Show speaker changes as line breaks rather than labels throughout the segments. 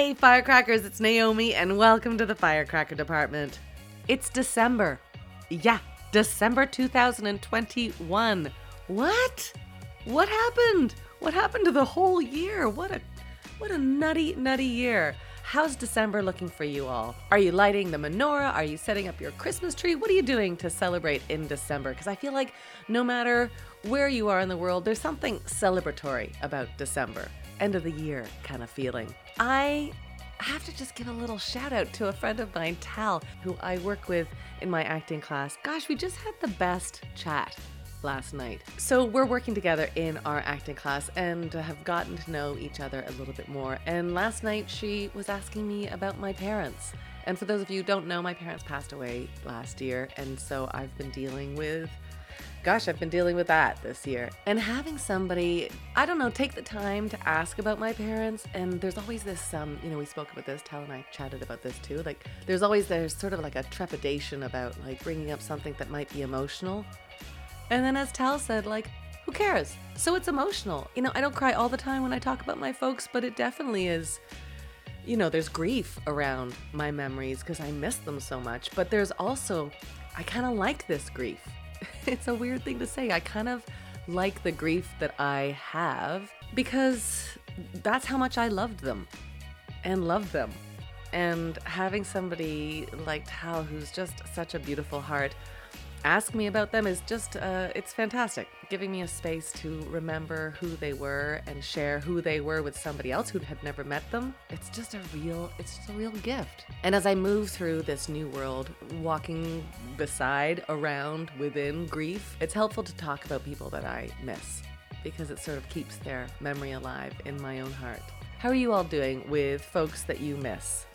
Hey, firecrackers, it's Naomi, and welcome to the Firecracker Department. It's December. Yeah, December 2021. What? What happened? What happened to the whole year? What a what a nutty, nutty year. How's December looking for you all? Are you lighting the menorah? Are you setting up your Christmas tree? What are you doing to celebrate in December? Because I feel like no matter where you are in the world, there's something celebratory about December. End of the year kind of feeling. I have to just give a little shout out to a friend of mine, Tal, who I work with in my acting class. Gosh, we just had the best chat last night. So we're working together in our acting class and have gotten to know each other a little bit more. And last night she was asking me about my parents. And for those of you who don't know, my parents passed away last year, and so I've been dealing with gosh, I've been dealing with that this year. And having somebody, I don't know, take the time to ask about my parents. And there's always this, um, you know, we spoke about this, Tal and I chatted about this too. Like, there's always, there's sort of like a trepidation about like bringing up something that might be emotional. And then as Tal said, like, who cares? So it's emotional. You know, I don't cry all the time when I talk about my folks, but it definitely is, you know, there's grief around my memories because I miss them so much. But there's also, I kind of like this grief. it's a weird thing to say. I kind of like the grief that I have because that's how much I loved them and loved them. And having somebody like Tal, who's just such a beautiful heart, ask me about them is just uh, it's fantastic giving me a space to remember who they were and share who they were with somebody else who had never met them. It's just a real it's just a real gift. And as i move through this new world walking beside around within grief it's helpful to talk about people that i miss because it sort of keeps their memory alive in my own heart. How are you all doing with folks that you miss?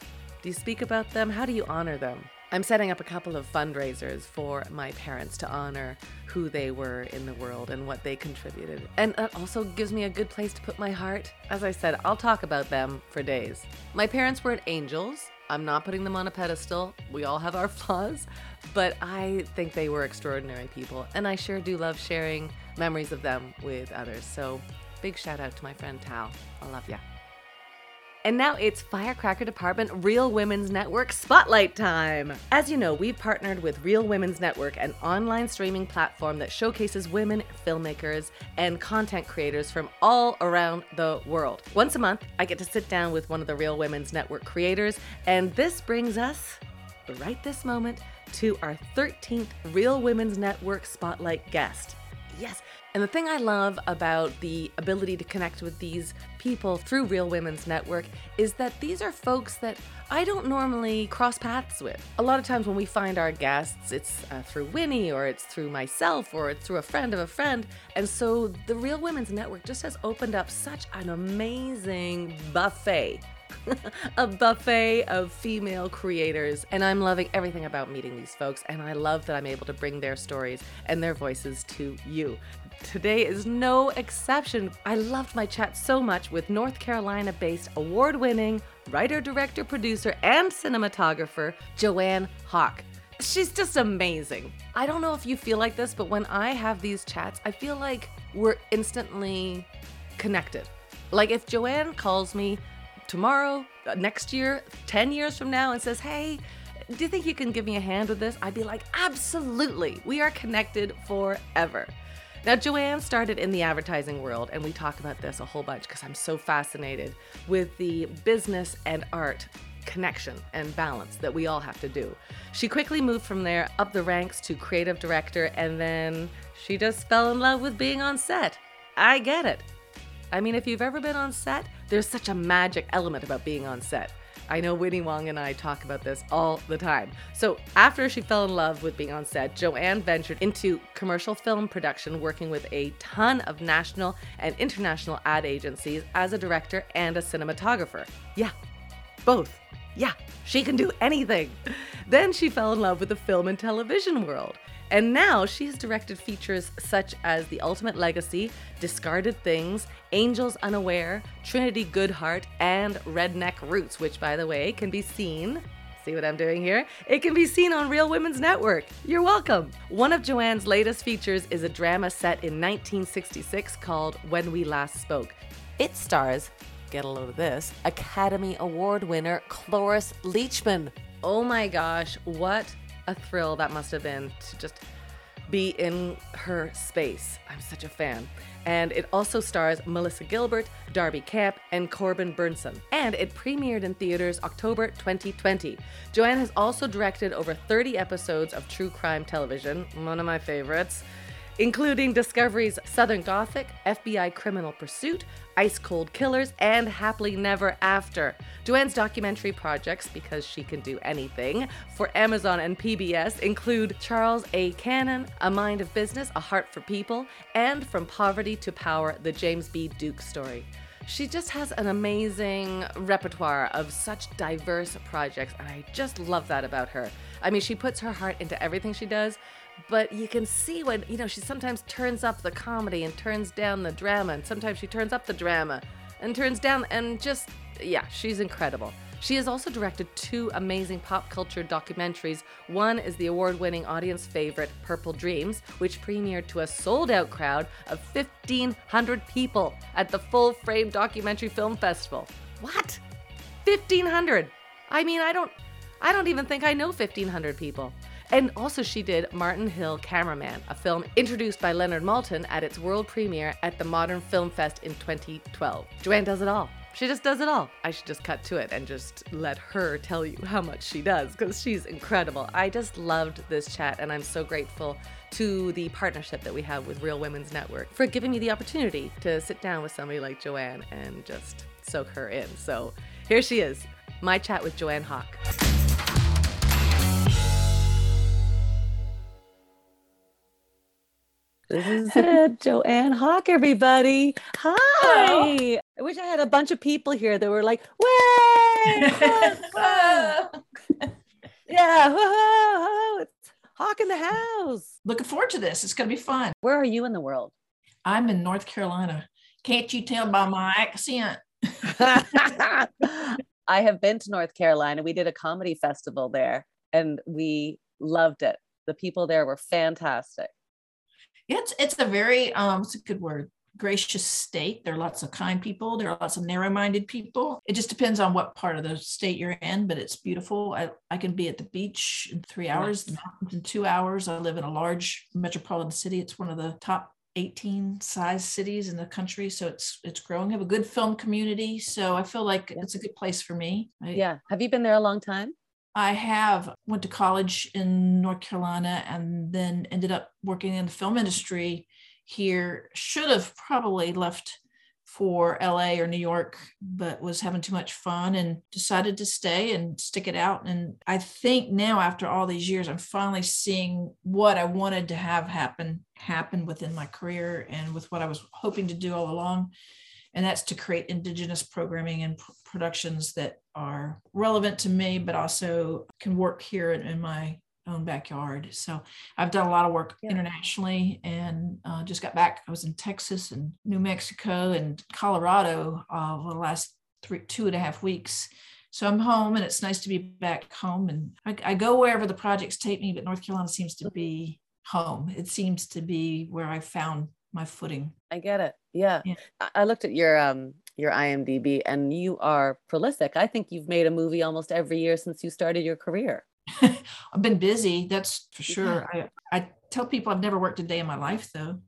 Do you speak about them? How do you honor them I'm setting up a couple of fundraisers for my parents to honor who they were in the world and what they contributed. And that also gives me a good place to put my heart. As I said, I'll talk about them for days. My parents weren't angels. I'm not putting them on a pedestal. We all have our flaws, but I think they were extraordinary people, and I sure do love sharing memories of them with others. So, big shout out to my friend Tal. I love ya. And now it's Firecracker Department Real Women's Network Spotlight Time. As you know, we've partnered with Real Women's Network, an online streaming platform that showcases women filmmakers and content creators from all around the world. Once a month, I get to sit down with one of the Real Women's Network creators, and this brings us, right this moment, to our 13th Real Women's Network Spotlight guest. Yes, and the thing I love about the ability to connect with these people through Real Women's Network is that these are folks that I don't normally cross paths with. A lot of times when we find our guests, it's uh, through Winnie or it's through myself or it's through a friend of a friend. And so the Real Women's Network just has opened up such an amazing buffet a buffet of female creators, and I'm loving everything about meeting these folks. And I love that I'm able to bring their stories and their voices to you. Today is no exception. I loved my chat so much with North Carolina based award winning writer, director, producer, and cinematographer Joanne Hock. She's just amazing. I don't know if you feel like this, but when I have these chats, I feel like we're instantly connected. Like if Joanne calls me tomorrow, uh, next year, 10 years from now, and says, Hey, do you think you can give me a hand with this? I'd be like, Absolutely. We are connected forever. Now, Joanne started in the advertising world, and we talk about this a whole bunch because I'm so fascinated with the business and art connection and balance that we all have to do. She quickly moved from there up the ranks to creative director, and then she just fell in love with being on set. I get it. I mean, if you've ever been on set, there's such a magic element about being on set. I know Winnie Wong and I talk about this all the time. So, after she fell in love with being on set, Joanne ventured into commercial film production, working with a ton of national and international ad agencies as a director and a cinematographer. Yeah, both. Yeah, she can do anything. Then she fell in love with the film and television world. And now she has directed features such as The Ultimate Legacy, Discarded Things, Angels Unaware, Trinity Goodheart, and Redneck Roots, which, by the way, can be seen. See what I'm doing here? It can be seen on Real Women's Network. You're welcome. One of Joanne's latest features is a drama set in 1966 called When We Last Spoke. It stars get a load of this, Academy Award winner Cloris Leachman. Oh my gosh, what a thrill that must have been to just be in her space. I'm such a fan. And it also stars Melissa Gilbert, Darby Camp, and Corbin Bernsen. And it premiered in theaters October 2020. Joanne has also directed over 30 episodes of true crime television, one of my favorites including Discovery's Southern Gothic, FBI Criminal Pursuit, Ice Cold Killers, and Happily Never After. Joanne's documentary projects, because she can do anything, for Amazon and PBS include Charles A. Cannon, A Mind of Business, A Heart for People, and From Poverty to Power, the James B. Duke story. She just has an amazing repertoire of such diverse projects, and I just love that about her. I mean, she puts her heart into everything she does, but you can see when you know she sometimes turns up the comedy and turns down the drama and sometimes she turns up the drama and turns down and just yeah she's incredible she has also directed two amazing pop culture documentaries. One is the award winning audience favorite Purple Dreams, which premiered to a sold out crowd of 1,500 people at the Full Frame Documentary Film Festival. What? 1,500? I mean, I don't. I don't even think I know 1,500 people. And also, she did Martin Hill Cameraman, a film introduced by Leonard Maltin at its world premiere at the Modern Film Fest in 2012. Joanne does it all. She just does it all. I should just cut to it and just let her tell you how much she does because she's incredible. I just loved this chat and I'm so grateful to the partnership that we have with Real Women's Network for giving me the opportunity to sit down with somebody like Joanne and just soak her in. So here she is, my chat with Joanne Hock. This is it, Joanne Hock, everybody. Hi. Hello. I wish I had a bunch of people here that were like, way, yeah, whoa, it's Hock in the house.
Looking forward to this. It's going to be fun.
Where are you in the world?
I'm in North Carolina. Can't you tell by my accent?
I have been to North Carolina. We did a comedy festival there and we loved it. The people there were fantastic
it's it's a very um it's a good word gracious state. There are lots of kind people there are lots of narrow-minded people. It just depends on what part of the state you're in but it's beautiful. I, I can be at the beach in three hours in two hours. I live in a large metropolitan city. It's one of the top 18 size cities in the country so it's it's growing. I have a good film community so i feel like it's a good place for me.
I, yeah. Have you been there a long time
I have went to college in North Carolina and then ended up working in the film industry here. Should have probably left for LA or New York, but was having too much fun and decided to stay and stick it out. And I think now, after all these years, I'm finally seeing what I wanted to have happen happen within my career and with what I was hoping to do all along and that's to create indigenous programming and productions that are relevant to me but also can work here in, in, my own backyard so i've done a lot of work yeah. internationally and uh, just got back i was in texas and new mexico and colorado uh, for the last three two and a half weeks so i'm home and it's nice to be back home and I, I go wherever the projects take me but north carolina seems to be home it seems to be where i found my footing.
I get it. Yeah. yeah. I looked at your um your IMDb and you are prolific. I think you've made a movie almost every year since you started your career.
I've been busy, that's for sure. Yeah. I, I tell people I've never worked a day in my life though.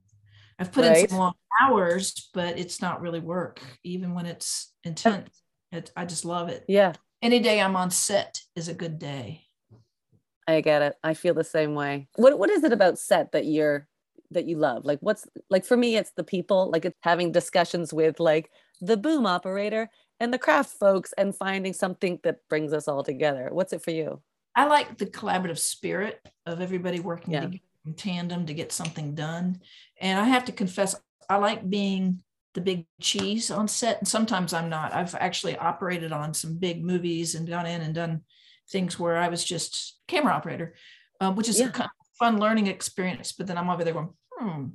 I've put right. in some long hours, but it's not really work, even when it's intense. It, I just love it.
Yeah.
Any day I'm on set is a good day.
I get it. I feel the same way. What what is it about set that you're that you love? Like what's like for me it's the people, like it's having discussions with like the boom operator and the craft folks and finding something that brings us all together. What's it for you?
I like the collaborative spirit of everybody working yeah. together in tandem to get something done. And I have to confess, I like being the big cheese on set. And sometimes I'm not. I've actually operated on some big movies and gone in and done things where I was just camera operator, uh, which is yeah. a fun learning experience. But then I'm over there going, hmm,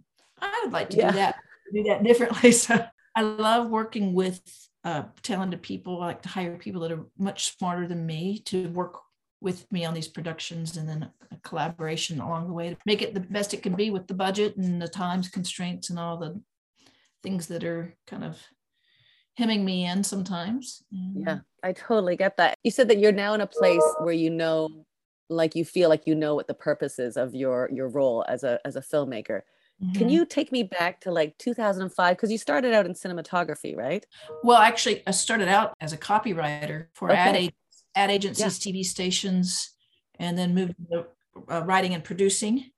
I would like to yeah. do that, do that differently. So I love working with uh, talented people. I like to hire people that are much smarter than me to work with me on these productions and then a collaboration along the way to make it the best it can be with the budget and the times constraints and all the things that are kind of hemming me in sometimes.
Yeah, I totally get that. You said that you're now in a place where you know, like you feel like you know what the purpose is of your your role as a as a filmmaker. Mm-hmm. Can you take me back to like 2005 because you started out in cinematography, right?
Well, actually, I started out as a copywriter for okay. ad, ad agencies, yeah. TV stations, and then moved to uh, writing and producing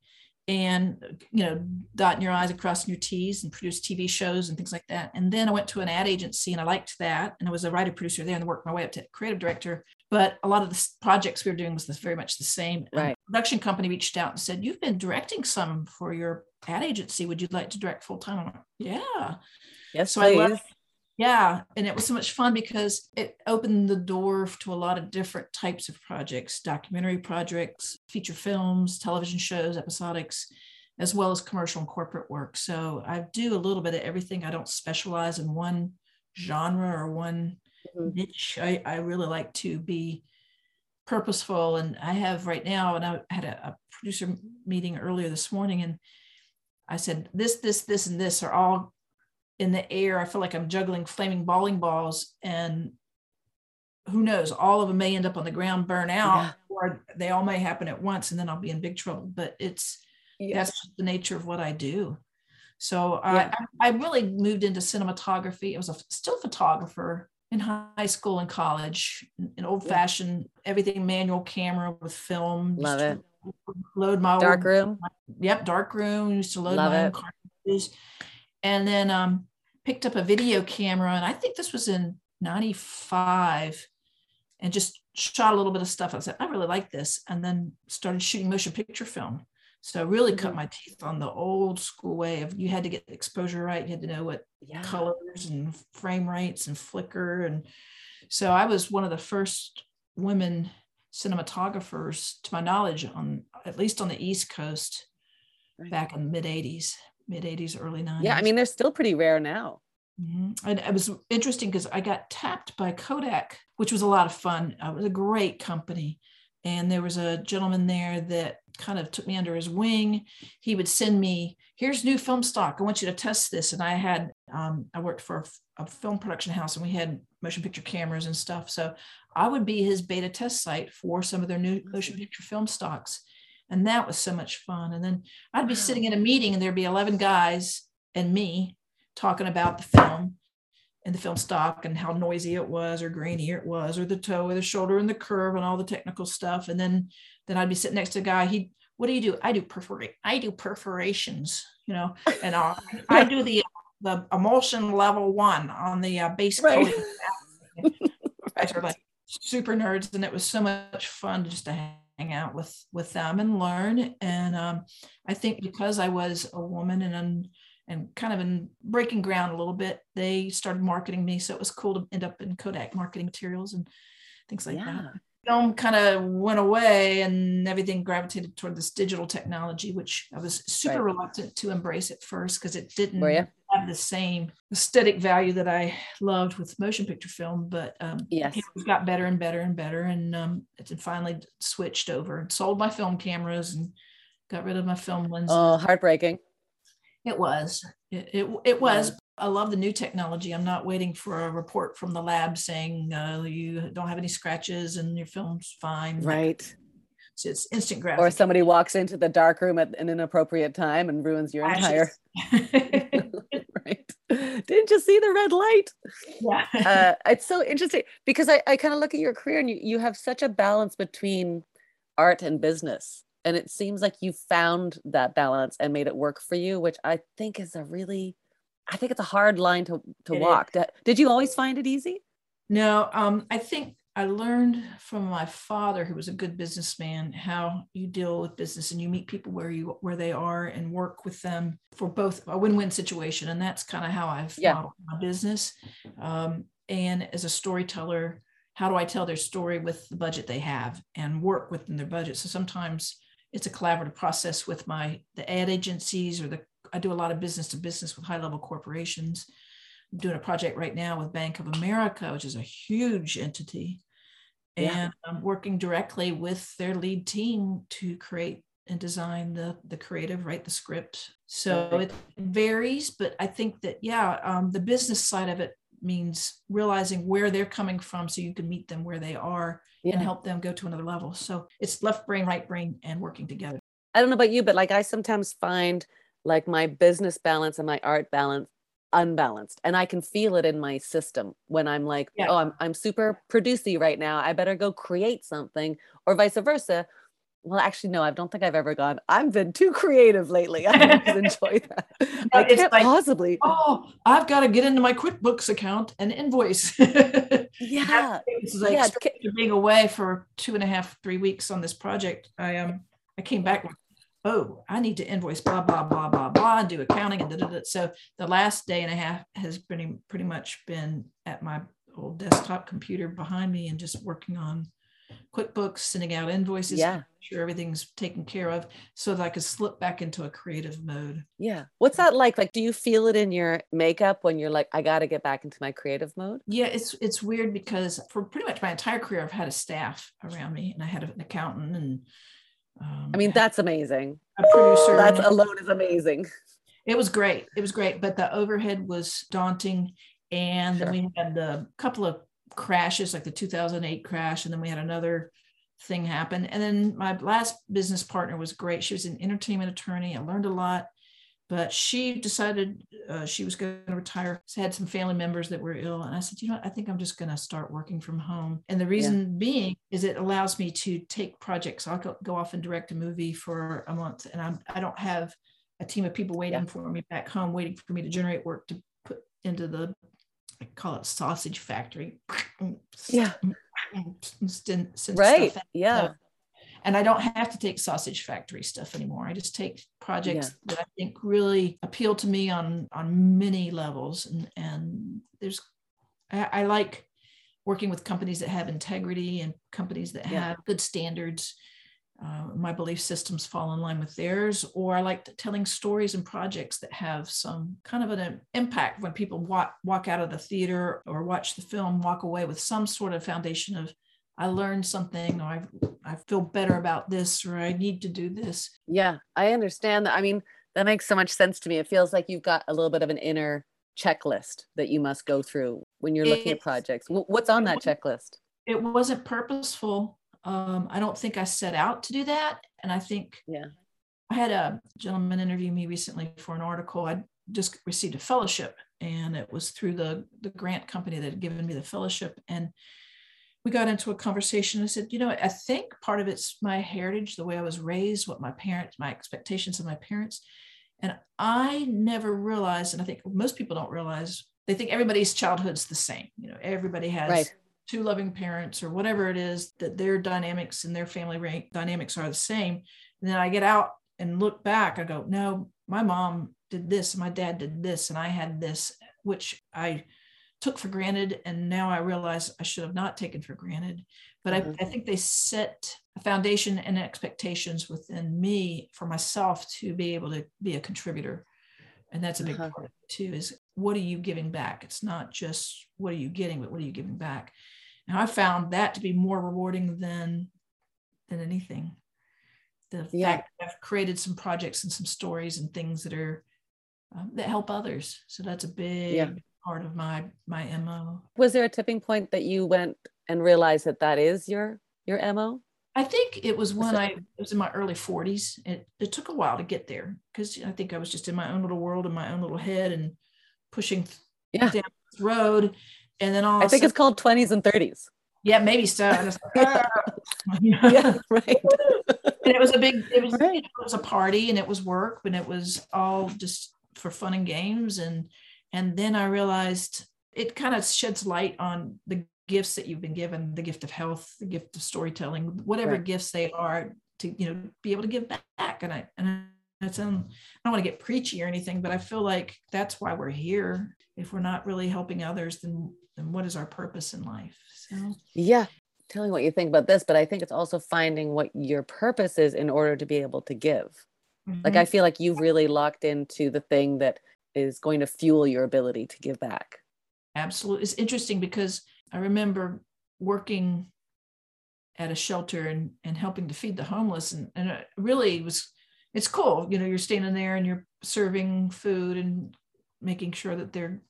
and you know dotting your i's across your t's and produce tv shows and things like that. And then i went to an ad agency and i liked that. And i was a writer producer there and worked my way up to creative director. But a lot of the projects we were doing was very much the same.
Right.
production company reached out and said you've been directing some for your ad agency. Would you like to direct full-time? Like, yeah.
Yes so please. i left
yeah and it was so much fun because it opened the door to a lot of different types of projects documentary projects feature films television shows episodics as well as commercial and corporate work. So i do a little bit of everything. I don't specialize in one genre or one mm-hmm. niche. I, I really like to be purposeful and i have right now and i had a, a producer meeting earlier this morning and i said this this this and this are all in the air. I feel like I'm juggling flaming bowling balls, and who knows? All of them may end up on the ground, burn out, yeah. or they all may happen at once, and then I'll be in big trouble. But it's that's the nature of what I do. So yeah. I, I really moved into cinematography. I was a still photographer in high school and college, an old fashioned everything manual camera with film.
Love it.
Load my
dark room.
Yep, dark room. Used to load
Love
my
it.
own cartridges and then um, picked up a video camera. And I think this was in 95 and just shot a little bit of stuff. I said, I really like this. And then started shooting motion picture film. So I really cut mm-hmm. my teeth on the old school way of you had to get the exposure right. You had to know what yeah. colors and frame rates and flicker. And so I was one of the first women cinematographers, to my knowledge, on at least on the East Coast right. back in the mid 80s mid 80s, early 90s.
Yeah, I mean, they're still pretty rare now.
Mm-hmm. And it was interesting because I got tapped by Kodak, which was a lot of fun. It was a great company. And there was a gentleman there that kind of took me under his wing. He would send me, here's new film stock. I want you to test this. And I had, um, I worked for a, a film production house and we had motion picture cameras and stuff. So I would be his beta test site for some of their new motion picture film stocks. And that was so much fun. And then I'd be sitting in a meeting and there'd be 11 guys and me talking about the film and the film stock and how noisy it was or grainy it was or the toe or the shoulder and the curve and all the technical stuff. And then then I'd be sitting next to a guy. He, what do you do? I do perforate. I do perforations, you know, and uh, I do the the emulsion level one on the uh, base right. coating. right. like super nerds, and it was so much fun just to hang out with with them and learn. And um, I think because I was a woman and and and kind of in breaking ground a little bit, they started marketing me. So it was cool to end up in Kodak marketing materials and things like yeah. that film kind of went away and everything gravitated toward this digital technology, which I was super right. reluctant to embrace at first because it didn't have the same aesthetic value that I loved with motion picture film. But um,
yes,
it got better and better and better, and um, it finally switched over and sold my film cameras and got rid of my film lenses.
Oh, heartbreaking.
It was. It, it, it was. I love the new technology. I'm not waiting for a report from the lab saying uh, you don't have any scratches and your film's fine.
Right.
So it's instant graphic.
Or somebody walks into the dark room at an inappropriate time and ruins your entire. Didn't you see the red light?
Yeah.
uh, it's so interesting because I, I kind of look at your career and you, you have such a balance between art and business. And it seems like you found that balance and made it work for you, which I think is a really I think it's a hard line to to it walk. Is. Did you always find it easy?
No, um, I think I learned from my father, who was a good businessman, how you deal with business and you meet people where you where they are and work with them for both a win-win situation. And that's kind of how I've yeah. modeled my business. Um, and as a storyteller, how do I tell their story with the budget they have and work within their budget? So sometimes it's a collaborative process with my the ad agencies or the I do a lot of business to business with high level corporations. Doing a project right now with Bank of America, which is a huge entity, and. I'm working directly with their lead team to create and design the the creative, write the script. So it varies, but I think that yeah, um, the business side of it means realizing where they're coming from so you can meet them where they are
Yeah.
and help them go to another level. So it's left brain, right brain, and working together.
I don't know about you, but like I sometimes find like my business balance and my art balance unbalanced and I can feel it in my system when I'm like,
Yeah.
oh, I'm I'm super producey right now. I better go create something or vice versa. Well, actually, no, I don't think I've ever gone. I've been too creative lately. I always enjoy that. I can't
like,
possibly.
Oh, I've got to get into my QuickBooks account and invoice.
yeah.
It's like
Yeah,
being away for two and a half, three weeks on this project. I um I came back with, oh, I need to invoice blah blah blah blah blah, and do accounting and da, da, da. so the last day and a half has pretty pretty much been at my old desktop computer behind me and just working on QuickBooks, sending out invoices,
Yeah.
sure everything's taken care of, so that I could slip back into a creative mode.
Yeah. What's that like? Like, do you feel it in your makeup when you're like, I got to get back into my creative mode?
Yeah, it's it's weird because for pretty much my entire career, I've had a staff around me, and I had an accountant and um,
I mean, that's amazing.
a producer.
That alone is amazing.
it was great. It was great, but the overhead was daunting, and
Sure.
then we had a couple of crashes, like the 2008 crash, and then we had another thing happen. And then my last business partner was great. She was an entertainment attorney. I learned a lot, but she decided uh, she was going to retire. She had some family members that were ill, and I said, you know, what? I think I'm just going to start working from home. And the reason being is it allows me to take projects. I'll go, go off and direct a movie for a month, and I'm I don't have a team of people waiting
Yeah.
for me back home, waiting for me to generate work to put into the I call it sausage factory.
Yeah. Right. Yeah.
And I don't have to take sausage factory stuff anymore. I just take projects that I think really appeal to me on on many levels. And and there's I, I like working with companies that have integrity and companies that
Yeah.
have good standards. Uh, my belief systems fall in line with theirs, or I like telling stories and projects that have some kind of an impact when people walk walk out of the theater or watch the film, walk away with some sort of foundation of I learned something, or I I feel better about this, or I need to do this.
Yeah. I understand that. I mean, that makes so much sense to me. It feels like you've got a little bit of an inner checklist that you must go through when you're looking at projects. What's on that checklist?
It wasn't purposeful. Um, I don't think I set out to do that, and I think
Yeah.
I had a gentleman interview me recently for an article. I just received a fellowship, and it was through the the grant company that had given me the fellowship. And we got into a conversation. I said, you know, I think part of it's my heritage, the way I was raised, what my parents, my expectations of my parents, and I never realized, and I think most people don't realize, they think everybody's childhood's the same. You know, everybody has
Right.
two loving parents or whatever it is that their dynamics and their family rank dynamics are the same. And then I get out and look back, I go, no, my mom did this, my dad did this, and I had this, which I took for granted. And now I realize I should have not taken for granted. But
Mhm.
I, I think they set a foundation and expectations within me for myself to be able to be a contributor. And that's a big
Uh-huh.
part of it too, is what are you giving back? It's not just what are you getting, but what are you giving back? And I found that to be more rewarding than than anything. The
Yeah.
fact that I've created some projects and some stories and things that are um, that help others. So that's a big part of my my mo.
Was there a tipping point that you went and realized that that is your your mo?
I think it was when I it was in my early 40s. It it took a while to get there because I think I was just in my own little world in my own little head and pushing
Yeah.
down this road. And then all
I think it's called 20s and 30s.
yeah, maybe so. Like, "Ah."
Yeah, right.
and it was a big it was
Right.
it was a party and it was work and it was all just for fun and games and and then i realized it kind of sheds light on the gifts that you've been given the gift of health the gift of storytelling whatever
Right.
gifts they are to you know be able to give back and i and I, it's, um, I don't want to get preachy or anything but i feel like that's why we're here if we're not really helping others then then what is our purpose in life so
Yeah. Tell me what you think about this, but I think it's also finding what your purpose is in order to be able to give. Like
mhm.
I feel like you've really locked into the thing that is going to fuel your ability to give back.
Absolutely. It's interesting because I remember working at a shelter and, and helping to feed the homeless. And, and it really was, it's cool. You know, you're standing there and you're serving food and making sure that they're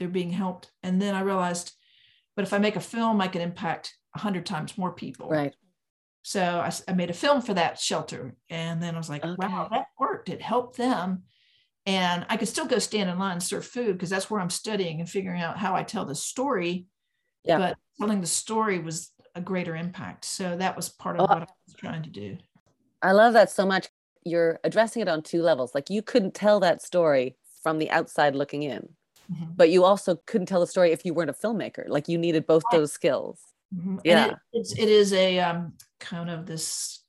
they're being helped. And then I realized, but if I make a film, I can impact a hundred times more people.
Right.
So I, I, made a film for that shelter. And then I was like, okay. wow, that worked. It helped them. And I could still go stand in line and serve food because that's where I'm studying and figuring out how I tell the story. Yeah. But telling the story was a greater impact. So that was part of oh, what I was trying to do.
I love that so much. You're addressing it on two levels. Like you couldn't tell that story from the outside looking in, mm-hmm. but you also couldn't tell the story if you weren't a filmmaker. Like you needed both those skills.
Mm-hmm. Yeah. It, it's, it is a um, kind of this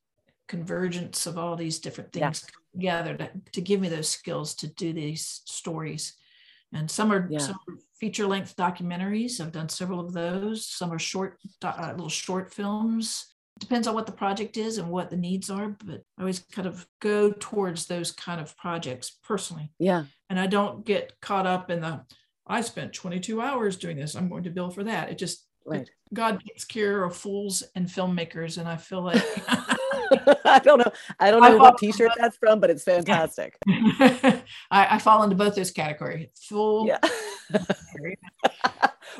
convergence of all these different things yeah. Together to, to give me those skills to do these stories. And some are, yeah. some are feature length documentaries. I've done several of those. Some are short, uh, little short films depends on what the project is and what the needs are but i always kind of go towards those kind of projects personally
yeah
and i don't get caught up in the i spent 22 hours doing this i'm going to bill for that it just right. god takes care of fools and filmmakers and i feel like
I don't know. I don't know I what T-shirt that's from, but it's fantastic.
I, I, fall into both those categories. Full. Yeah.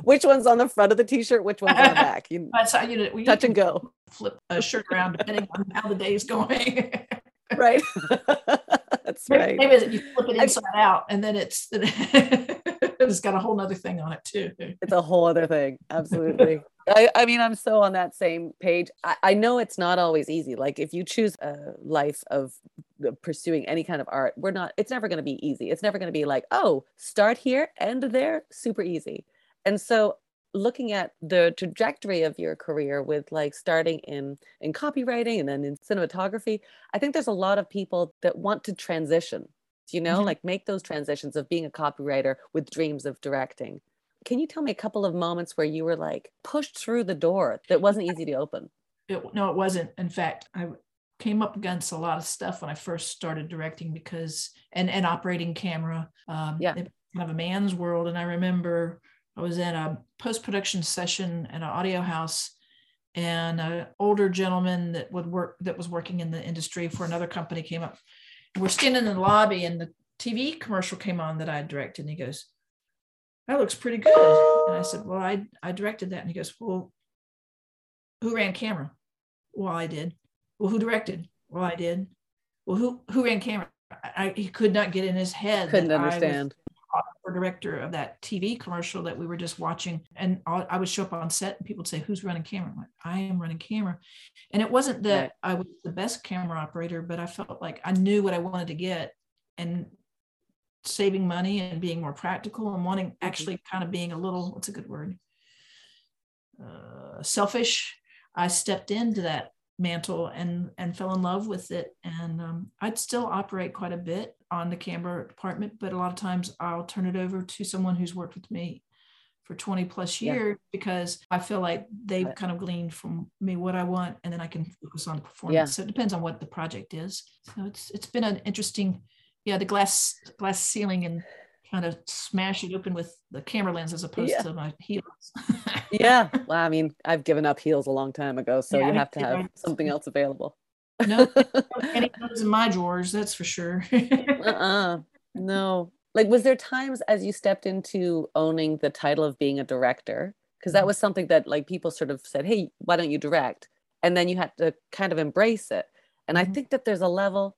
which one's on the front of the T-shirt? Which one's on the back? You,
so, you know,
touch and go.
Flip a shirt around depending on how the day is going.
right. That's right.
Maybe you flip it inside I, out, and then it's it's got a whole other thing on it too.
It's a whole other thing. Absolutely. I, I mean, I'm so on that same page. I, I know it's not always easy. Like if you choose a life of pursuing any kind of art, we're not, it's never going to be easy. It's never going to be like, oh, start here, end there, super easy. And so looking at the trajectory of your career with like starting in in copywriting and then in cinematography i think there's a lot of people that want to transition you know mm-hmm. like make those transitions of being a copywriter with dreams of directing can you tell me a couple of moments where you were like pushed through the door that wasn't easy to open?
It, no, it wasn't. In fact, I came up against a lot of stuff when I first started directing because and and operating camera. Um, yeah, kind of a man's world. And I remember I was in a post production session at an audio house, and an older gentleman that would work that was working in the industry for another company came up. We're standing in the lobby, and the TV commercial came on that I directed, and he goes, that looks pretty good. And I said, well, I, I directed that. And he goes, well, who ran camera? Well, I did. Well, who directed? Well, I did. Well, who, who ran camera? I, he could not get in his head.
Couldn't understand.
Or director of that TV commercial that we were just watching, and I would show up on set, and people would say, "Who's running camera?" I'm like, "I am running camera," and it wasn't that right. I was the best camera operator, but I felt like I knew what I wanted to get, and saving money and being more practical and wanting mm-hmm. actually kind of being a little what's a good word uh, selfish i stepped into that mantle and and fell in love with it and um, i'd still operate quite a bit on the camera department but a lot of times i'll turn it over to someone who's worked with me for 20 plus years yeah. because i feel like they've kind of gleaned from me what i want and then i can focus on performance yeah. so it depends on what the project is so it's it's been an interesting yeah the glass glass ceiling and kind of smash it open with the camera lens as opposed yeah. to my heels.
Yeah. Well i mean i've given up heels a long time ago so yeah, you have to have something else available.
No any clothes in my drawers that's for sure.
Uh-uh. No. Like was there times as you stepped into owning the title of being a director because that mm-hmm. was something that like people sort of said hey why don't you direct? And then you had to kind of embrace it. And mm-hmm. i think that there's a level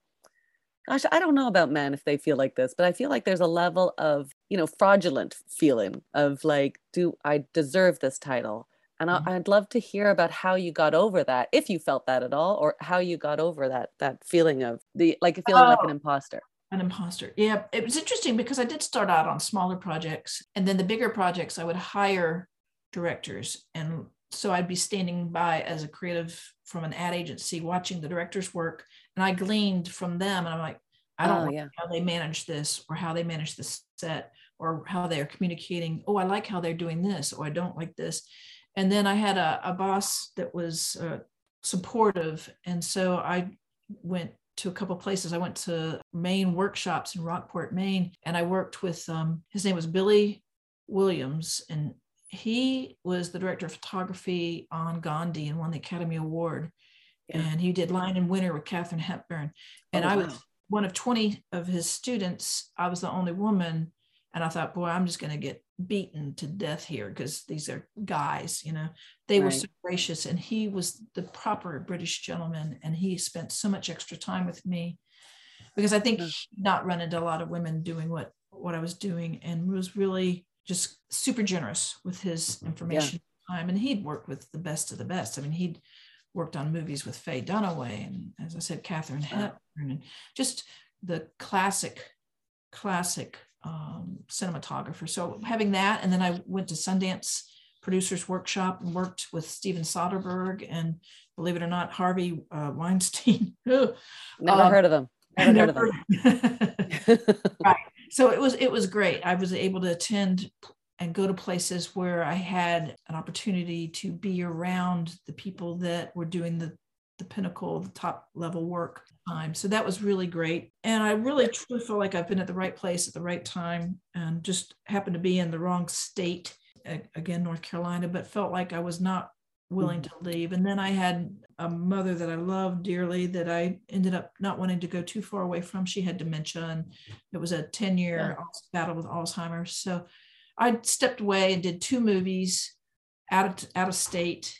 gosh, I don't know about men if they feel like this, but I feel like there's a level of, you know, fraudulent feeling of like, do I deserve this title? And mm-hmm. I'd love to hear about how you got over that, if you felt that at all, or how you got over that that feeling of the like a feeling oh, like an oh, imposter.
An imposter. Yeah, it was interesting because I did start out on smaller projects, and then the bigger projects I would hire directors, and so I'd be standing by as a creative from an ad agency, watching the directors work and I gleaned from them, and I'm like, I don't oh, yeah. how they manage this or how they manage the set or how they're communicating. Oh, I like how they're doing this. Oh, I don't like this. And then I had a, a boss that was uh, supportive. And so I went to a couple places. I went to Maine workshops in Rockport, Maine, and I worked with, um, his name was Billy Williams. And he was the director of photography on Gandhi and won the Academy Award yeah. and he did Lion in Winter with Katharine Hepburn. And oh, I was one of 20 of his students. I was the only woman. And I thought, boy, I'm just going to get beaten to death here because these are guys, you know. They right. were so gracious, and he was the proper British gentleman, and he spent so much extra time with me because I think he not run into a lot of women doing what what I was doing, and was really just super generous with his information yeah. time. And he'd worked with the best of the best. I mean, he'd worked on movies with Faye Dunaway and, as I said, Katharine Hepburn, and just the classic, classic um, cinematographer. So having that, and then I went to Sundance Producers Workshop and worked with Steven Soderbergh and believe it or not, Harvey uh, Weinstein.
Never um, heard of them. Never, never
heard of them. right. So it was it was great. I was able to attend and go to places where I had an opportunity to be around the people that were doing the the pinnacle, the top level work time. So that was really great. And I really truly feel like I've been at the right place at the right time and just happened to be in the wrong state, again, North Carolina, but felt like I was not willing to leave. And then I had a mother that I loved dearly that I ended up not wanting to go too far away from. She had dementia and it was a 10 year yeah. battle with Alzheimer's. So I stepped away and did two movies out of, out of state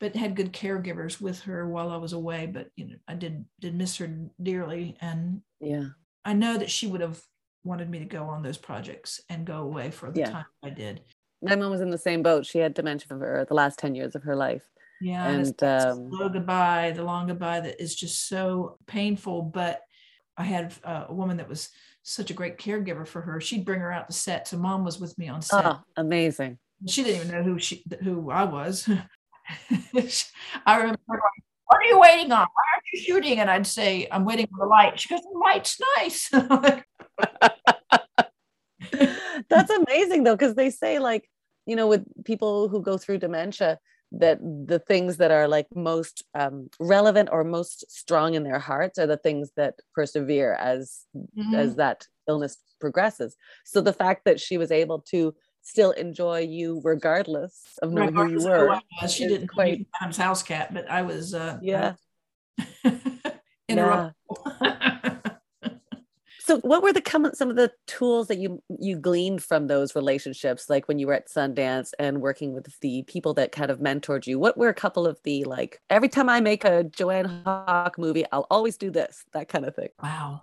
but had good caregivers with her while I was away. But you know, I did did miss her dearly, and
yeah,
I know that she would have wanted me to go on those projects and go away for the
yeah.
time I did.
My mom was in the same boat. She had dementia for the last ten years of her life.
Yeah, and um, slow goodbye, the long goodbye that is just so painful. But I had a woman that was such a great caregiver for her. She'd bring her out to set. So mom was with me on set. Oh,
amazing.
She didn't even know who she who I was. I remember, what are you waiting on? Why aren't you shooting? And I'd say, I'm waiting for the light. She goes, the light's nice.
Amazing though, because they say like, you know, with people who go through dementia, that the things that are like most um, relevant or most strong in their hearts are the things that persevere as mm-hmm. as that illness progresses. So the fact that she was able to still enjoy you regardless of knowing regardless who you were.
Who she didn't quite Adam's house cat, but I was uh
yeah. yeah. so what were the some of the tools that you you gleaned from those relationships like when you were at Sundance and working with the people that kind of mentored you? What were a couple of the like every time I make a Joanne Hock movie I'll always do this that kind of thing?
Wow.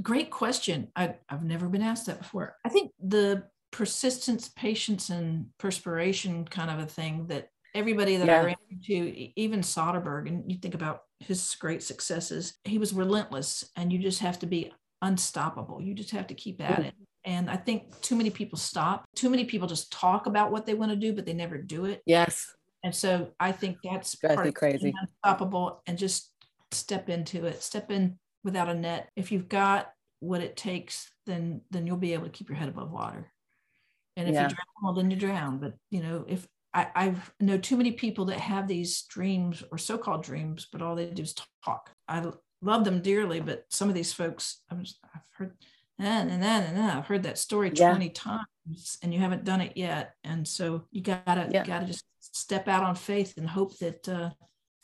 Great question. I, I've never been asked that before. I think the persistence, patience, and perspiration kind of a thing that everybody that yeah. I ran into, even Soderbergh, and you think about his great successes, he was relentless, and you just have to be unstoppable. You just have to keep at it. And I think too many people stop. Too many people just talk about what they want to do, but they never do it.
Yes.
And so I think that's
part of crazy.
unstoppable and just step into it. Step in without a net. If you've got what it takes, then then you'll be able to keep your head above water. And if yeah. you drown, well, then you drown. But you know, if I, I know too many people that have these dreams or so-called dreams, but all they do is talk. I love them dearly, but some of these folks, i have heard, and and then and then I've heard that story yeah. 20 times, and you haven't done it yet. And so you gotta yeah. gotta just step out on faith and hope that uh,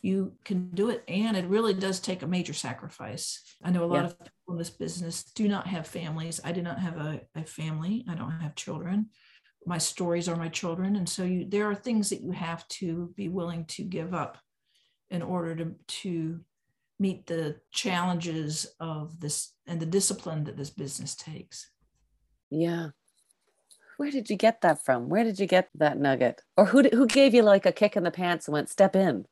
you can do it. And it really does take a major sacrifice. I know a lot yeah. of people in this business do not have families. I do not have a, a family. I don't have children. My stories are my children. And so you, there are things that you have to be willing to give up in order to, to meet the challenges of this and the discipline that this business takes.
Yeah. Where did you get that from? Where did you get that nugget? Or who, who gave you like a kick in the pants and went, step in?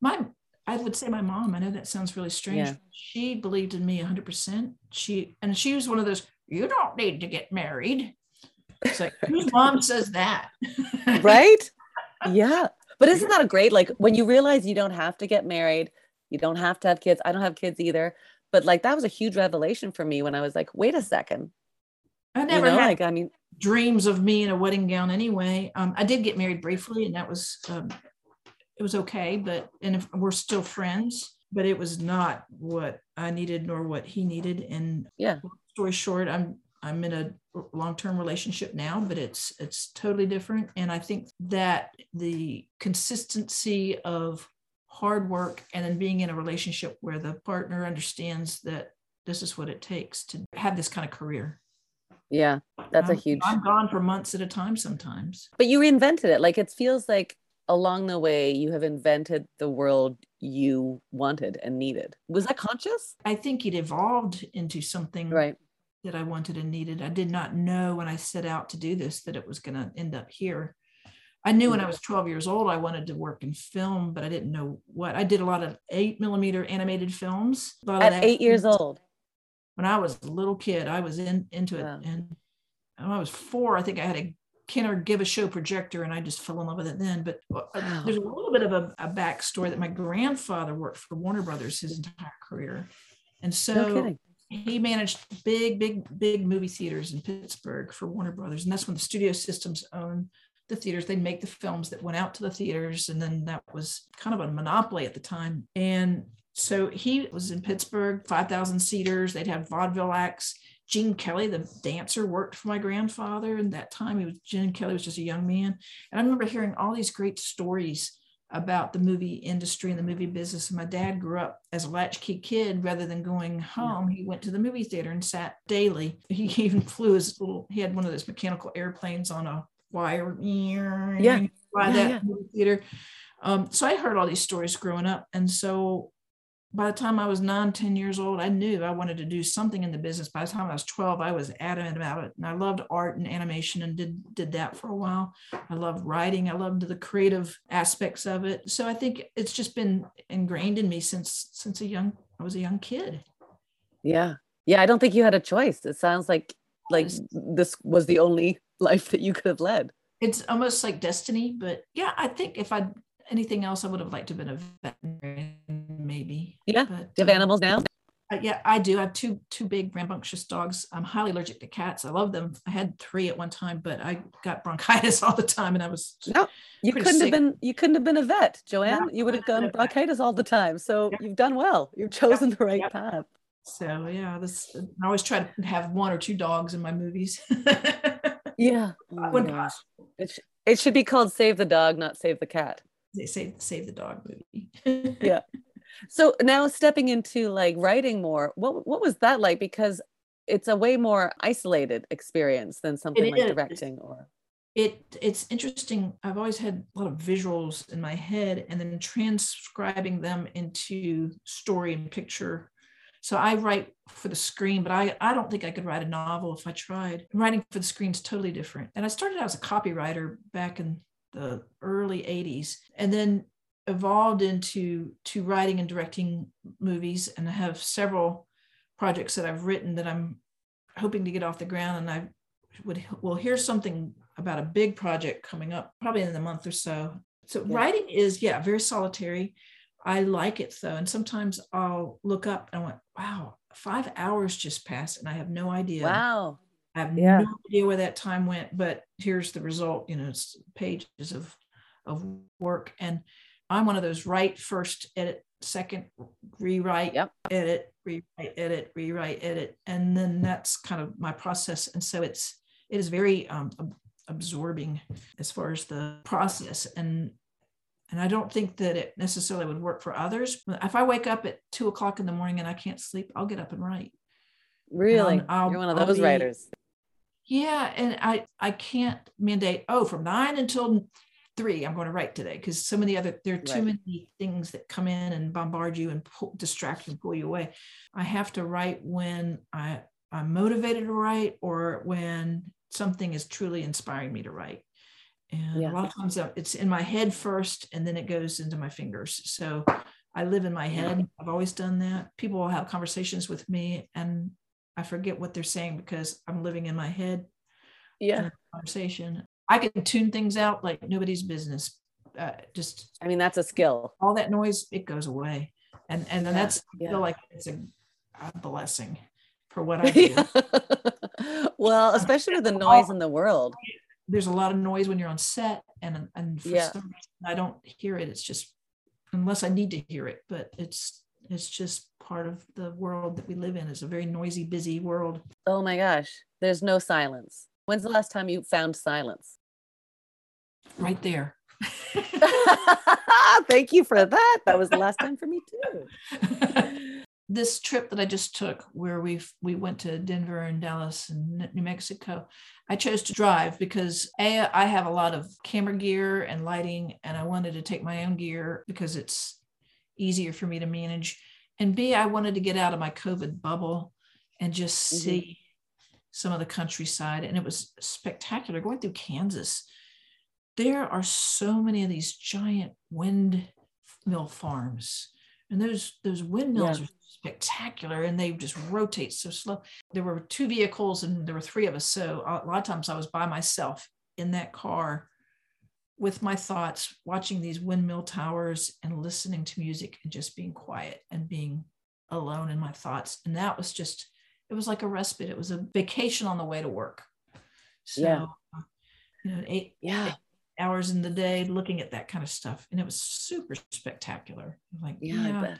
my I would say my mom. I know that sounds really strange. Yeah. She believed in me 100%. She and she was one of those. You don't need to get married. It's like whose mom says that,
right? Yeah, but isn't that a great like when you realize you don't have to get married, you don't have to have kids. I don't have kids either, but like that was a huge revelation for me when I was like, wait a second.
I never you know, had like I mean dreams of me in a wedding gown anyway. Um, I did get married briefly, and that was um, it was okay, but and if we're still friends, but it was not what I needed nor what he needed. And
yeah,
story short, I'm I'm in a long-term relationship now, but it's it's totally different. And I think that the consistency of hard work and then being in a relationship where the partner understands that this is what it takes to have this kind of career.
Yeah, that's a
I'm-
huge.
I'm gone for months at a time sometimes.
But you reinvented it. Like it feels like along the way you have invented the world you wanted and needed. Was that conscious?
I think it evolved into something
Right.
that I wanted and needed. I did not know when I set out to do this that it was going to end up here. I knew when I was 12 years old I wanted to work in film, but I didn't know what. I did a lot of eight millimeter animated films.
At eight years old.
When I was a little kid, I was in into it,
Wow.
and when I was four. I think I had a Kenner Give-A-Show projector, and I just fell in love with it then. But uh,
Wow.
there's a little bit of a, a backstory that my grandfather worked for Warner Brothers his entire career, and so
No
he managed big, big, big movie theaters in Pittsburgh for Warner Brothers. And that's when the studio systems owned the theaters. They'd make the films that went out to the theaters. And then that was kind of a monopoly at the time. And so he was in Pittsburgh, 5,000 seaters. They'd have vaudeville acts. Gene Kelly, the dancer, worked for my grandfather. And that time he was Gene Kelly was just a young man. And I remember hearing all these great stories about the movie industry and the movie business. And my dad grew up as a latchkey kid rather than going home. He went to the movie theater and sat daily. He even flew his little, he had one of those mechanical airplanes on a wire.
Yeah.
By
Yeah,
that
yeah.
theater. Um, so I heard all these stories growing up. And so by the time I was nine, 10 years old, I knew I wanted to do something in the business. By the time I was 12, I was adamant about it. And I loved art and animation and did, did that for a while. I loved writing. I loved the creative aspects of it. So I think it's just been ingrained in me since since a young I was a young kid.
Yeah. Yeah. I don't think you had a choice. It sounds like like this was the only life that you could have led.
It's almost like destiny, but yeah, I think if I anything else, I would have liked to have been a veterinarian, maybe.
Yeah.
But,
Do you have animals now?
Uh, yeah, I do. I have two two big rambunctious dogs. I'm highly allergic to cats. I love them. I had three at one time, but I got bronchitis all the time, and I was
No, you couldn't
sick.
have been you couldn't have been a vet, Joanne.
No,
you would have gone
have been a vet.
bronchitis all the time. So
Yeah.
you've done well. You've chosen the right
Yep.
path.
so yeah. This I always try to have one or two dogs in my movies.
Yeah. Oh
When
gosh. It, sh- it should be called Save the Dog, not Save the Cat.
they say save the dog movie.
Yeah. So now stepping into like writing more, what what was that like? Because it's a way more isolated experience than something like
is.
directing or
it it's interesting i've always had a lot of visuals in my head and then transcribing them into story and picture so i write for the screen but i i don't think i could write a novel if i tried writing for the screen is totally different and i started out as a copywriter back in the early 80s and then evolved into to writing and directing movies and i have several projects that i've written that i'm hoping to get off the ground and i would will hear something about a big project coming up probably in a month or so. So
Yeah.
writing is yeah very solitary. I like it though, and sometimes I'll look up and I went, wow, five hours just passed, and I have no idea.
wow.
I have
Yeah.
no idea where that time went, but here's the result. You know, it's pages of of work, and I'm one of those write first, edit second, rewrite,
Yep.
edit, rewrite, edit, rewrite, edit, and then that's kind of my process. And so it's it is very um, absorbing as far as the process and and I don't think that it necessarily would work for others. If I wake up at two o'clock in the morning and I can't sleep, I'll get up and write.
Really?
I'll-
You're one of those
be-
writers.
Yeah, and I I can't mandate oh from nine until three I'm going to write today because some of the other there are too
Right.
many things that come in and bombard you and pull, distract and pull you away. I have to write when I I'm motivated to write or when something is truly inspiring me to write. And
Yeah.
a lot of times uh, it's in my head first and then it goes into my fingers. So I live in my head. I've always done that. People will have conversations with me and I forget what they're saying because I'm living in my head
Yeah.
conversation. I can tune things out like nobody's business. Uh, just
I mean, that's a skill.
all that noise, it goes away. And and then
Yeah,
that's I
yeah.
feel like it's a, a blessing for what I do.
well, especially with the noise in the world.
There's a lot of noise when you're on set and and for
Yeah.
some reason I don't hear it. It's just unless I need to hear it, but it's it's just part of the world that we live in. It's a very noisy, busy world.
Oh my gosh, there's no silence. When's the last time you found silence?
Right there.
Thank you for that. That was the last time for me too.
this trip that I just took, where we we went to Denver and Dallas and New Mexico, I chose to drive because a I have a lot of camera gear and lighting, and I wanted to take my own gear because it's easier for me to manage, and b I wanted to get out of my COVID bubble and just mm-hmm. see some of the countryside, and it was spectacular going through Kansas. There are so many of these giant windmill farms and those those windmills yeah. are spectacular and they just rotate so slow. There were two vehicles and there were three of us so a lot of times i was by myself in that car with my thoughts watching these windmill towers and listening to music and just being quiet and being alone in my thoughts. And that was just it was like a respite. It was a vacation on the way to work. So yeah. Uh, you know eight yeah hours in the day looking at that kind of stuff and it was super spectacular. Like yeah, yeah.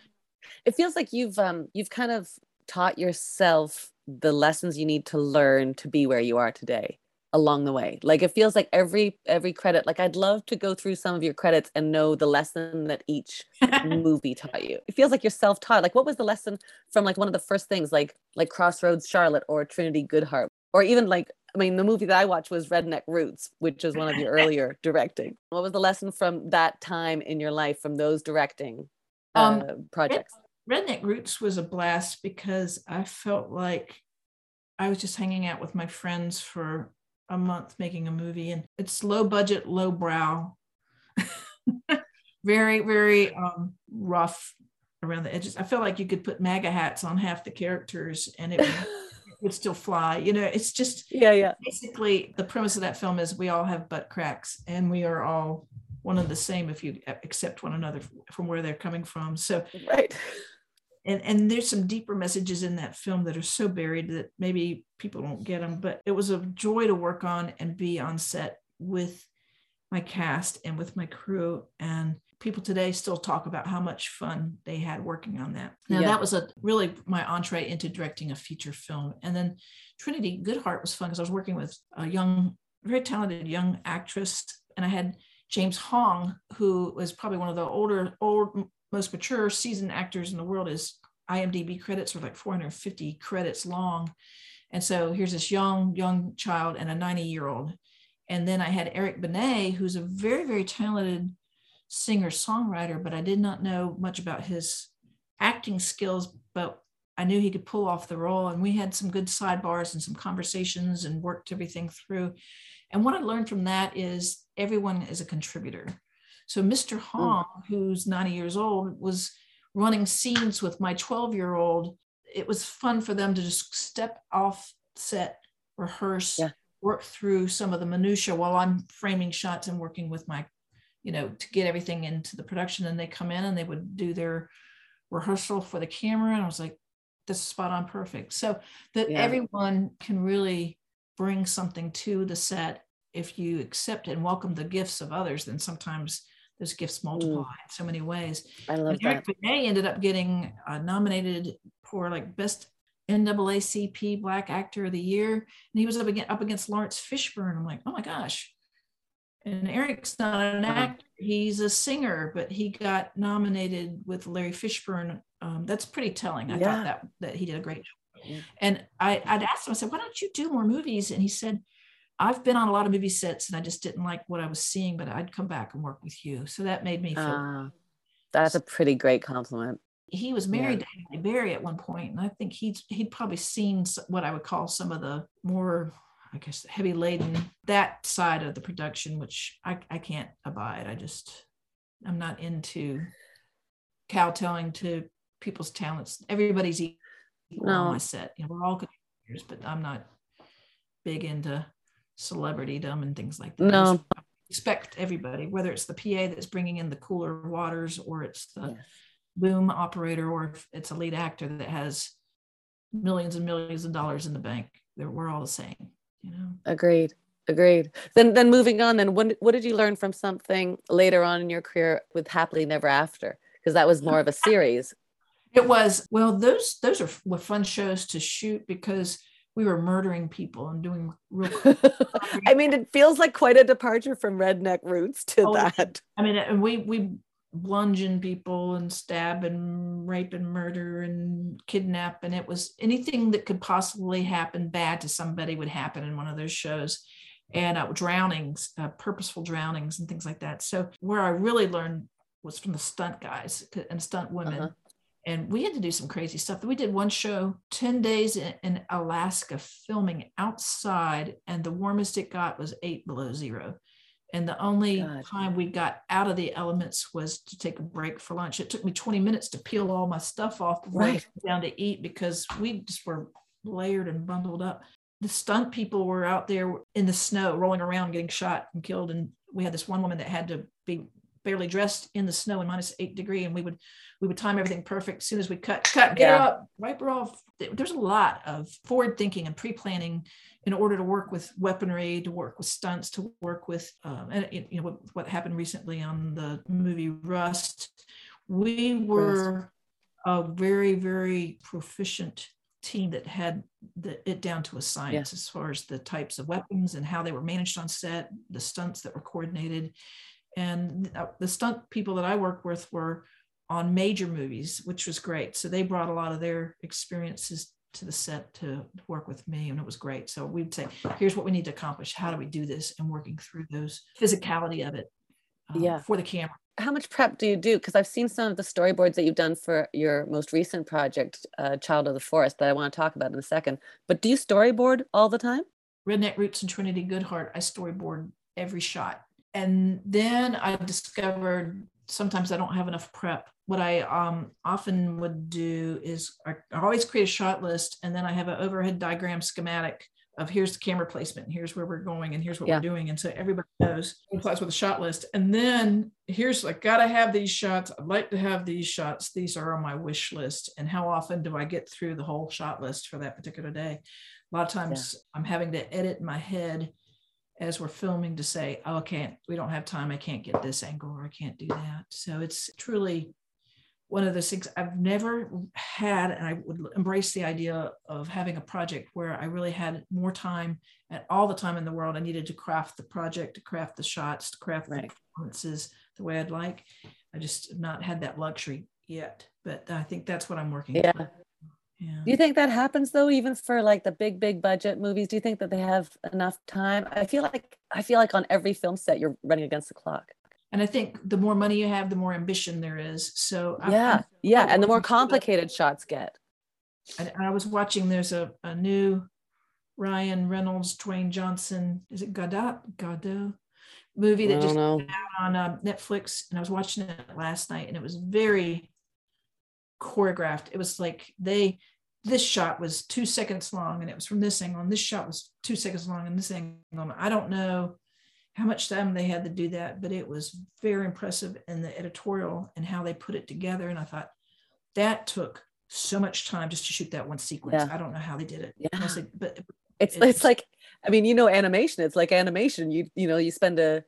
it feels like you've um you've kind of taught yourself the lessons you need to learn to be where you are today along the way. Like it feels like every every credit like i'd love to go through some of your credits and know the lesson that each movie taught you. It feels like you're self-taught. Like what was the lesson from like one of the first things like like crossroads charlotte or trinity goodheart or even like I mean, the movie that I watched was Redneck Roots, which is one of your earlier directing. What was the lesson from that time in your life, from those directing uh, um, projects?
Redneck Roots was a blast because I felt like I was just hanging out with my friends for a month making a movie, and it's low budget, low brow, very, very um, rough around the edges. I felt like you could put MAGA hats on half the characters, and it would still fly. You know, it's just
yeah, yeah.
Basically, the premise of that film is we all have butt cracks, and we are all one and the same if you accept one another from where they're coming from. So
right.
And, and there's some deeper messages in that film that are so buried that maybe people don't get them but it was a joy to work on and be on set with my cast and with my crew and people today still talk about how much fun they had working on that. Now yeah. that was a really my entree into directing a feature film. And then Trinity Goodheart was fun because I was working with a young, very talented young actress, and I had James Hong, who was probably one of the older, old, most mature seasoned actors in the world. His IMDb credits were like 450 credits long. And so here's this young, young child and a 90 year old. And then I had Eric Benet, who's a very, very talented singer songwriter, but I did not know much about his acting skills. But I knew he could pull off the role. And we had some good sidebars and some conversations and worked everything through. And what I learned from that is everyone is a contributor. So Mr. Hmm. Hong, who's 90 years old, was running scenes with my 12 year old. It was fun for them to just step off set, rehearse, yeah. work through some of the minutia while I'm framing shots and working with my you know, to get everything into the production. And they come in and they would do their rehearsal for the camera. And I was like, this is spot on perfect. So that yeah. everyone can really bring something to the set. If you accept and welcome the gifts of others, then sometimes those gifts multiply mm. in so many ways.
I love and Eric
that. Benet ended up getting uh, nominated for like best NAACP Black Actor of the Year, and he was up against, up against Laurence Fishburne. I'm like, oh my gosh, and Eric's not an uh-huh. actor; he's a singer, but he got nominated with Larry Fishburne. Um, that's pretty telling. I yeah. thought that that he did a great job. Yeah. And I, I'd asked him, I said, "Why don't you do more movies?" And he said, "I've been on a lot of movie sets, and I just didn't like what I was seeing, but I'd come back and work with you." So that made me feel. Uh,
that's a pretty great compliment.
He was married yeah. to Berry at one point, and I think he'd he'd probably seen what I would call some of the more I guess heavy laden that side of the production, which I, I can't abide. I just I'm not into kowtowing to people's talents. Everybody's equal no. on my set. You know, we're all contributors, but I'm not big into celebritydom and things like that.
No.
expect everybody, whether it's the PA that's bringing in the cooler waters or it's the yes. boom operator or if it's a lead actor that has millions and millions of dollars in the bank. We're all the same you know?
Agreed agreed. Then then moving on then what, what did you learn from something later on in your career with happily never after? Because that was more of a series.
It was well those those are were fun shows to shoot because we were murdering people and doing real
i mean it feels like quite a departure from redneck roots to oh, that.
I mean and we we bludgeon people and stab and rape and murder and kidnap and it was anything that could possibly happen bad to somebody would happen in one of those shows. And uh, drownings uh, purposeful drownings and things like that. So where i really learned was from the stunt guys and stunt women. Uh-huh. and we had to do some crazy stuff. We did one show 10 days in, in alaska filming outside and the warmest it got was eight below zero and the only God. time we got out of the elements was to take a break for lunch. It took me 20 minutes to peel all my stuff off before right. I down to eat because we just were layered and bundled up. The stunt people were out there in the snow, rolling around, getting shot and killed. And we had this one woman that had to be barely dressed in the snow in minus eight degree, and we would we would time everything perfect. As soon as we cut, cut, get yeah. up, wipe her off. There's a lot of forward thinking and pre planning in order to work with weaponry, to work with stunts, to work with, um, and you know what, what, happened recently on the movie Rust. We were a very, very proficient team that had the, it down to a science as far as the types of weapons and how they were managed on set, the stunts that were coordinated. And the stunt people that I worked with were on major movies, which was great. So they brought a lot of their experiences to the set to work with me and it was great. So we'd say here's what we need to accomplish. How do we do this? And working through those physicality of it um, yeah. for the camera.
How much prep do you do? Because i've seen some of the storyboards that you've done for your most recent project uh, child of the forest that i want to talk about in a second. But do you storyboard all the time?
Redneck roots and trinity goodheart i storyboard every shot. And then i discovered sometimes I don't have enough prep. What I um, often would do is I, always create a shot list and then I have an overhead diagram schematic of here's the camera placement, here's where we're going, and here's what yeah. we're doing. And so everybody knows applies with a shot list. And then here's like, gotta have these shots. I'd like to have these shots. These are on my wish list. And how often do I get through the whole shot list for that particular day? A lot of times yeah. I'm having to edit in my head as we're filming to say, oh, okay, we don't have time. I can't get this angle or I can't do that. So it's truly one of those things I've never had, and I would embrace the idea of having a project where I really had more time and all the time in the world. I needed to craft the project, to craft the shots, to craft right. the performances the way I'd like. I just not had that luxury yet, but I think that's what I'm working.
Yeah. Yeah. Do you think that happens though, even for like the big, big budget movies? Do you think that they have enough time? I feel like I feel like on every film set you're running against the clock.
And I think the more money you have, the more ambition there is. So
yeah, I, yeah, and the more complicated shots get.
And I was watching. There's a, a new Ryan Reynolds, Dwayne Johnson. Is it Godot? Godot movie that just came out on uh, Netflix, and I was watching it last night, and it was very choreographed. It was like they this shot was two seconds long and it was from this angle, and this shot was two seconds long and this angle. I don't know how much time they had to do that, but it was very impressive in the editorial and how they put it together. And I thought that took so much time just to shoot that one sequence. Yeah. I don't know how they did it.
Yeah. but it's it's, it's like I mean, you know, animation. It's like animation. You you know, you spend a.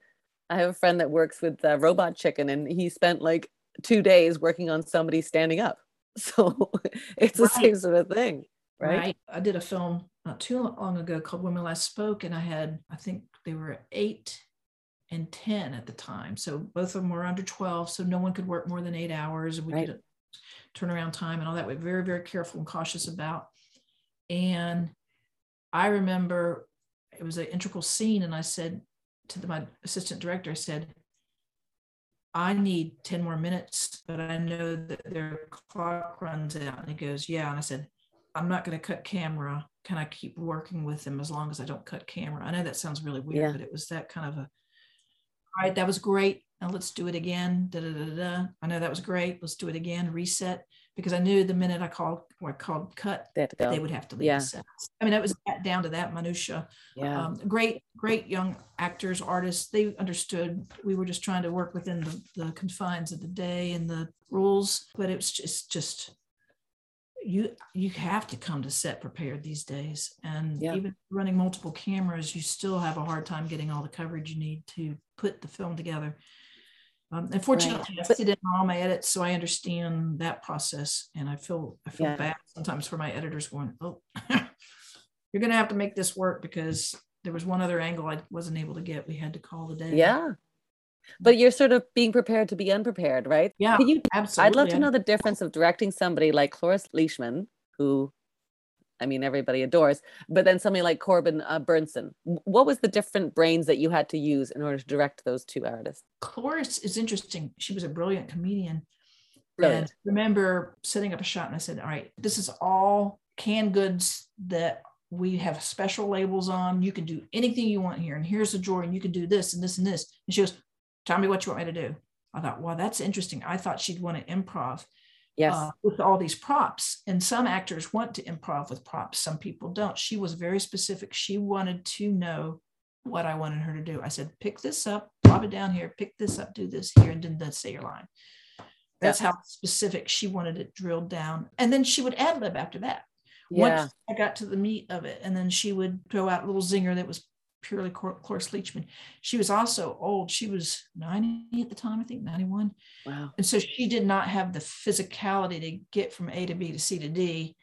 I have a friend that works with uh, Robot Chicken, and he spent like two days working on somebody standing up. So it's the right. same sort of thing, right? right?
I did a film not too long ago called Women Last Spoke, and I had, I think they were eight and 10 at the time. So both of them were under 12. So no one could work more than eight hours. And we right. did turnaround time and all that. We're very, very careful and cautious about. And I remember it was an integral scene. And I said to the, my assistant director, I said, I need 10 more minutes, but I know that their clock runs out. And he goes, Yeah. And I said, I'm not going to cut camera. Can I keep working with them as long as I don't cut camera? I know that sounds really weird, yeah. but it was that kind of a, all right, that was great. Now let's do it again. Da, da, da, da. I know that was great. Let's do it again. Reset because I knew the minute I called or I called cut, they, they would have to leave yeah. the set. I mean, it was down to that minutia. Yeah. Um, great, great young actors, artists. They understood. We were just trying to work within the, the confines of the day and the rules, but it was just just you you have to come to set prepared these days and yeah. even running multiple cameras you still have a hard time getting all the coverage you need to put the film together um, unfortunately, right. I sit in all my edits, so I understand that process, and I feel I feel yeah. bad sometimes for my editors going, "Oh, you're going to have to make this work because there was one other angle I wasn't able to get. We had to call the day."
Yeah, but you're sort of being prepared to be unprepared, right?
Yeah,
Can you,
absolutely.
I'd love to know the difference of directing somebody like Cloris Leachman, who I mean, everybody adores, but then somebody like Corbin uh, Bernsen. What was the different brains that you had to use in order to direct those two artists?
Cloris is interesting. She was a brilliant comedian.
Brilliant.
And remember setting up a shot and I said, all right, this is all canned goods that we have special labels on. You can do anything you want here. And here's the drawer and you can do this and this and this. And she goes, tell me what you want me to do. I thought, well, that's interesting. I thought she'd want to improv
yes.
uh, with all these props. And some actors want to improv with props, some people don't. She was very specific. She wanted to know what I wanted her to do. I said, pick this up, drop it down here, pick this up, do this here, and then, then say your line. That's how specific she wanted it drilled down. And then she would ad lib after that.
Yeah.
Once I got to the meat of it, and then she would throw out a little zinger that was purely Cloris Leachman. She was also old. She was 90 at the time, I think 91.
Wow.
And so she did not have the physicality to get from A to B to C to D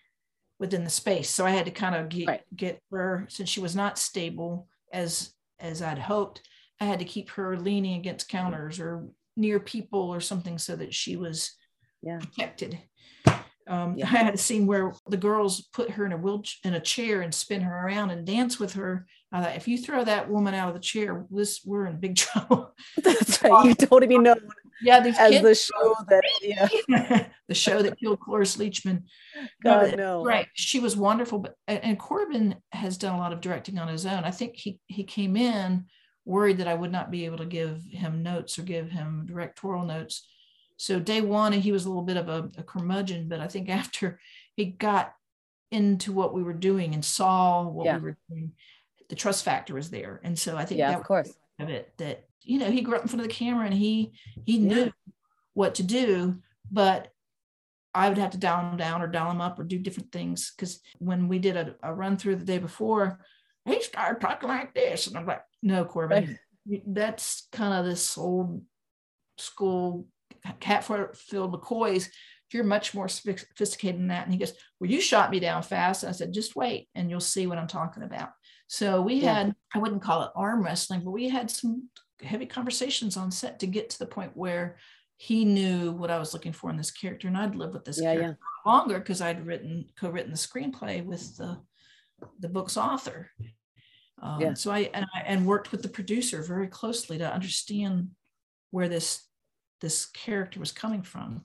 within the space. So I had to kind of get,
Right.
get her, since she was not stable as as I'd hoped, I had to keep her leaning against counters or near people or something so that she was
Yeah.
protected. Um,
Yeah.
I had a scene where the girls put her in a wheel in a chair and spin her around and dance with her. I thought, if you throw that woman out of the chair, this we're in big trouble.
That's right. You don't even know
yeah, these
as
kids,
the show that, yeah.
the show that killed Cloris Leachman.
God, no.
Right, she was wonderful, but and and Corbin has done a lot of directing on his own. I think he he came in worried that I would not be able to give him notes or give him directorial notes. So day one, he was a little bit of a, a curmudgeon, but I think after he got into what we were doing and saw what
Yeah.
we were doing, the trust factor was there. And so I think
Yeah,
that
of course.
of it that you know he grew up in front of the camera and he he knew what to do, but I would have to dial him down or dial him up or do different things. Because when we did a, a run through the day before, he started talking like this. And I'm like, no, Corbin, that's kind of this old school Hatfield McCoys. You're much more sophisticated than that. And he goes, Well, you shot me down fast. And I said, Just wait and you'll see what I'm talking about. So we
Yeah.
had, I wouldn't call it arm wrestling, but we had some heavy conversations on set to get to the point where he knew what I was looking for in this character. And I'd lived with this
Yeah,
character longer because I'd written, co-written the screenplay with the, the book's author. Um,
Yeah.
So I and, I and worked with the producer very closely to understand where this this character was coming from.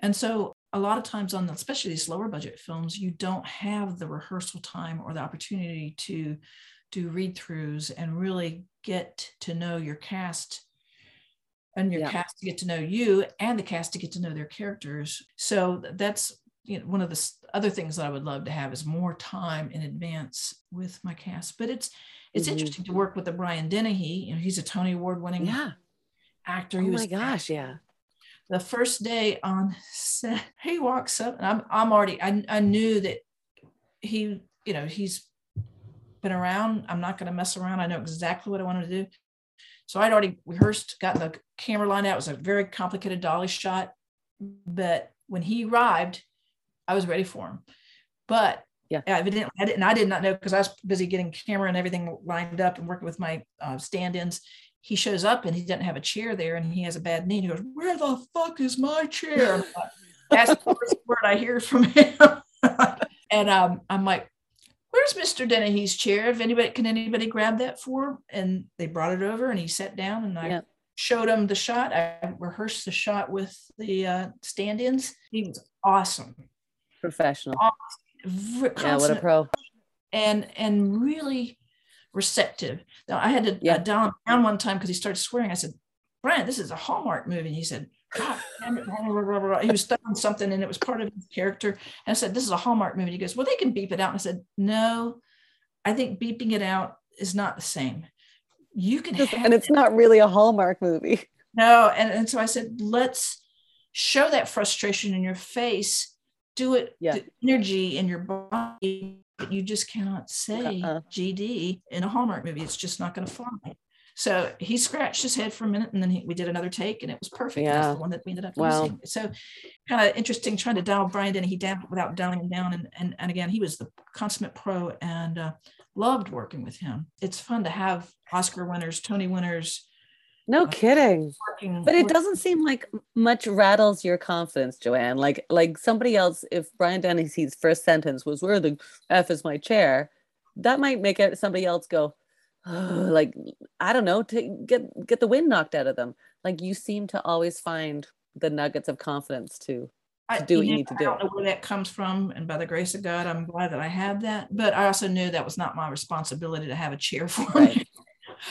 And so a lot of times on the, especially these lower budget films, you don't have the rehearsal time or the opportunity to do read throughs and really get to know your cast and your
Yeah.
cast to get to know you and the cast to get to know their characters. So that's you know, one of the other things that I would love to have is more time in advance with my cast. But it's it's
Mhm.
interesting to work with the Brian Dennehy. You know, he's a Tony Award winning
Yeah.
Actor.
Oh
He
my
was
gosh. Yeah.
the first day on set, he walks up and I'm I'm already I, I knew that he, you know, he's been around. I'm not gonna mess around. I know exactly what I wanted to do. So I'd already rehearsed, gotten the camera lined out. It was a very complicated dolly shot. But when he arrived, I was ready for him. But
Yeah.
evidently I didn't, I did not know because I was busy getting camera and everything lined up and working with my uh, stand-ins he shows up and he doesn't have a chair there and he has a bad knee. And he goes, Where the fuck is my chair? That's the first word I hear from him. and um, I'm like, Where's Mr. Dennehy's chair? If anybody can anybody grab that for him? And they brought it over and he sat down and I
Yeah.
showed him the shot. I rehearsed the shot with the uh, stand-ins. He was awesome.
Professional.
V-
Yeah. What a pro.
and and really receptive. Now I had to
Yeah.
uh, dial him down one time because he started swearing. I said, Brian, this is a Hallmark movie. And he said, God, damn it, blah, blah, blah, he was throwing something and it was part of his character. And I said, This is a Hallmark movie. He goes, Well, they can beep it out. And I said, No, I think beeping it out is not the same. You can have
And it's not really a Hallmark movie.
no, and, and so I said, let's show that frustration in your face. Do it,
Yeah.
the energy in your body, but you just cannot say
Uh-uh.
GD in a Hallmark movie. It's just not going to fly. So he scratched his head for a minute, and then he, we did another take, and it was perfect. That's
Yeah.
the one that we ended up
Wow.
using. So kind of interesting trying to dial Brian in. He down without dialing him down. And and and again, he was the consummate pro, and uh, loved working with him. It's fun to have Oscar winners, Tony winners,
No kidding.
working.
But it doesn't seem like much rattles your confidence, Joanne. Like like somebody else, if Brian Dennehy's first sentence was "Where the f is my chair," that might make it somebody else go, "Ugh," like I don't know, to get get the wind knocked out of them. Like you seem to always find the nuggets of confidence to
I,
to do what you
know,
need to do.
I
do.
don't know where that comes from, and by the grace of God, I'm glad that I have that. But I also knew that was not my responsibility to have a chair for
Right.
me.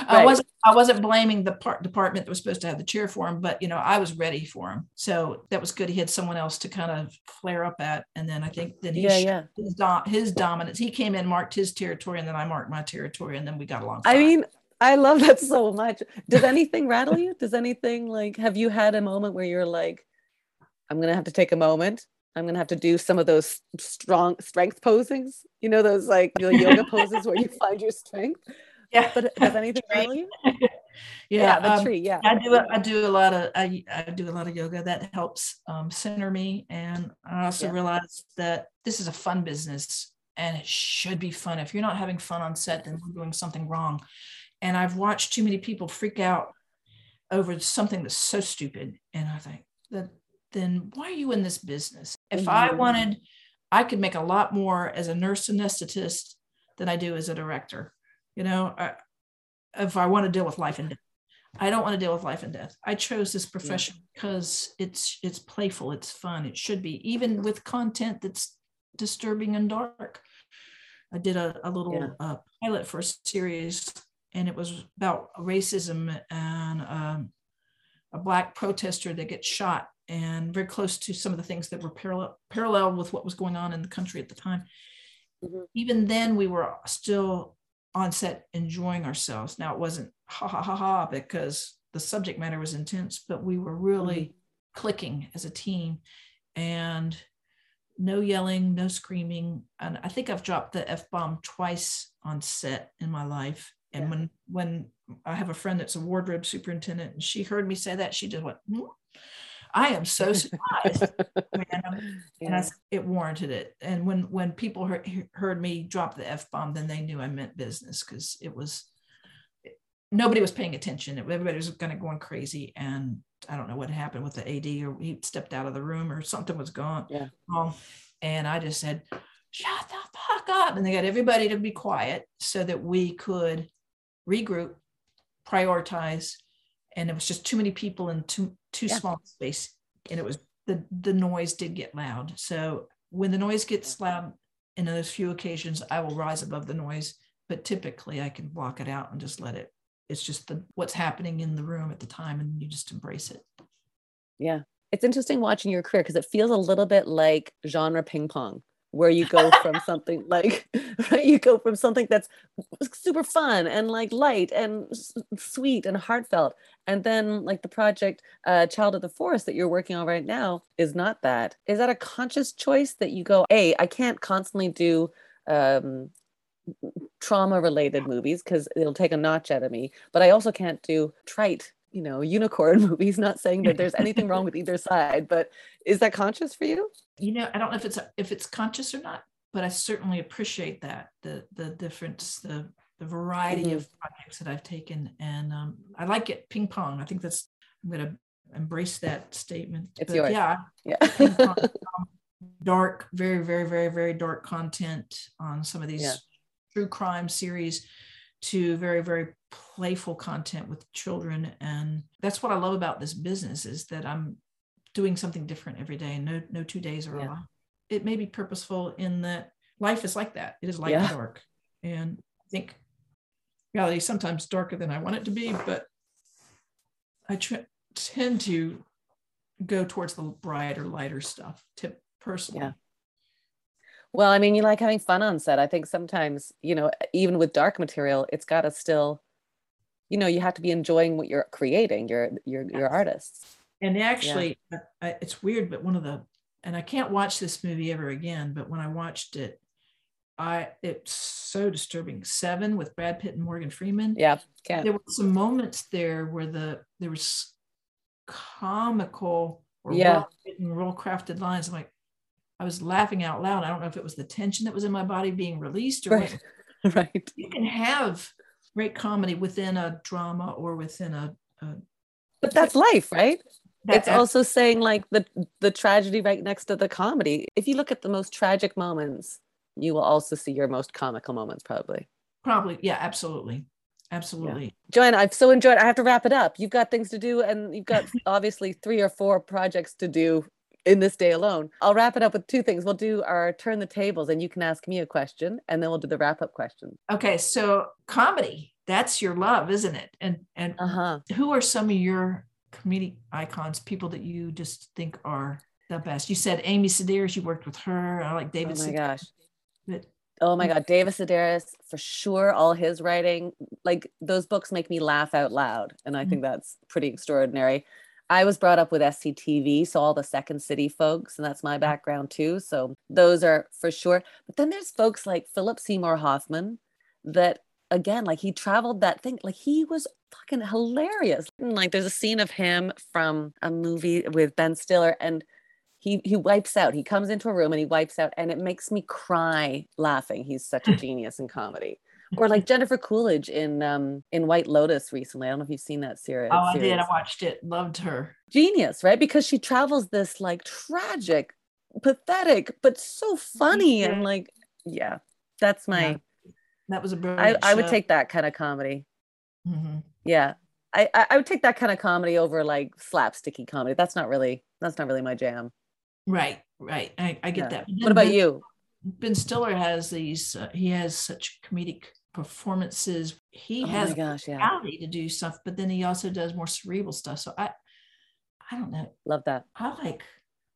I wasn't. I wasn't blaming the part department that was supposed to have the chair for him, but you know, I was ready for him, so that was good. He had someone else to kind of flare up at, and then I think then he
Yeah, yeah.
his, dom- his dominance. He came in, marked his territory, and then I marked my territory, and then we got along.
I mean, I love that so much. Does anything rattle you? Does anything like have you had a moment where you're like, I'm gonna have to take a moment. I'm gonna have to do some of those strong strength posings. You know, those like yoga poses where you find your strength.
Yeah,
But does anything rattle you?
yeah,
the
um,
tree. Yeah.
I do a- I do a lot of I, I do a lot of yoga that helps um, center me and I also
Yeah.
realize that this is a fun business and it should be fun. If you're not having fun on set, then we're doing something wrong. And I've watched too many people freak out over something that's so stupid. And I think that then why are you in this business? If I
Mhm.
wanted, I could make a lot more as a nurse anesthetist than I do as a director. You know, I, if I want to deal with life and death. I don't want to deal with life and death. I chose this profession because it's it's playful, it's fun, it should be, even with content that's disturbing and dark. I did a, a little
Yeah.
uh, pilot for a series, and it was about racism and um, a black protester that gets shot, and very close to some of the things that were parallel parallel with what was going on in the country at the time.
Mhm.
Even then, we were still on set enjoying ourselves. Now it wasn't ha ha ha ha because the subject matter was intense, but we were really clicking as a team and no yelling, no screaming. And I think I've dropped the F bomb twice on set in my life. And
Yeah.
when when I have a friend that's a wardrobe superintendent and she heard me say that, she just went, "Hmm? I am so surprised. and, um, and I it warranted it. And when when people heard, heard me drop the f bomb, then they knew I meant business because it was nobody was paying attention. Everybody was kind of going crazy, and I don't know what happened with the AD, or he stepped out of the room, or something was gone
Yeah.
wrong. And I just said, "Shut the fuck up!" And they got everybody to be quiet so that we could regroup, prioritize, and it was just too many people in too too
Yeah.
small space, and it was the the noise did get loud. So when the noise gets loud, in those few occasions, I will rise above the noise. But typically, I can block it out and just let it. It's just the what's happening in the room at the time, and you just embrace it.
Yeah. It's interesting watching your career because it feels a little bit like genre ping pong, where you go from something like, right? You go from something that's super fun and like light and s- sweet and heartfelt. And then, like the project uh, Child of the Forest that you're working on right now is not that. Is that a conscious choice that you go, hey, I can't constantly do um, trauma related movies because it'll take a notch out of me, but I also can't do trite you know, unicorn movies, not saying that there's anything wrong with either side, but is that conscious for you?
you know i don't know if it's if it's conscious or not but i certainly appreciate that the the difference the the variety
Mhm.
of projects that i've taken and um, i like it ping pong i think that's i'm going to embrace that statement
It's
But
yours.
yeah
Yeah.
pong, um, dark very very very very dark content on some of these
Yeah.
true crime series to very very playful content with children and that's what i love about this business is that i'm doing something different every day and no no two days are
Yeah.
alike it may be purposeful in that life is like that it is light
Yeah.
and dark and i think reality is sometimes darker than i want it to be but i tr- tend to go towards the brighter lighter stuff to personally
Yeah. Well, I mean, you like having fun on set. I think sometimes, you know, even with dark material, it's got to still, you know, you have to be enjoying what you're creating. You're you're you're artists.
And actually, I, I- it's weird, but one of the, and I can't watch this movie ever again, but when I watched it, I, it's so disturbing. Seven with Brad Pitt and Morgan Freeman.
Yeah, can't.
There were some moments there where the, there was comical or
Yeah.
well written, well crafted lines. I'm like, I was laughing out loud. I don't know if it was the tension that was in my body being released or what
Right. right.
you can have great comedy within a drama or within a, uh,
But that's life, right?
that
it's also saying like the the tragedy right next to the comedy. If you look at the most tragic moments, you will also see your most comical moments, probably.
probably yeah, absolutely, absolutely.
Joanna, I've so enjoyed. I have to wrap it up. You've got things to do, and you've got obviously three or four projects to do in this day alone. I'll wrap it up with two things. We'll do our turn the tables, and you can ask me a question, and then we'll do the wrap up question.
Okay, so comedy, that's your love, isn't it? And and
Uh huh.
who are some of your comedic icons, people that you just think are the best? You said Amy Sedaris, you worked with her. I like David
Oh my
Sedaris,
gosh.
but
Oh my God, David Sedaris for sure. All his writing, like those books, make me laugh out loud, and I think that's pretty extraordinary. I was brought up with SCTV, so all the Second City folks, and that's my mm. background too. So those are for sure. But then there's folks like Philip Seymour Hoffman, that again, like he traveled that thing, like he was fucking hilarious. Mm, like there's a scene of him from a movie with Ben Stiller, and he he wipes out. He comes into a room and he wipes out, and it makes me cry laughing. He's such a genius in comedy. Or like Jennifer Coolidge in um in White Lotus recently. I don't know if you've seen that series.
oh, I did. I watched it. Loved her.
Genius, right? Because she travels this like tragic, pathetic, but so funny and like yeah. That's my
Yeah. That was a brilliant.
I would take that kind of comedy.
Mhm.
Yeah. I, I I would take that kind of comedy over like slapsticky comedy. That's not really that's not really my jam.
Right, right. I, I get
Yeah.
that.
What about
Ben-
you?
Ben Stiller has these. Uh, he has such comedic performances. He
Oh
has
gosh, yeah.
reality to do stuff, but then he also does more cerebral stuff. So I, I don't know.
Love that.
I like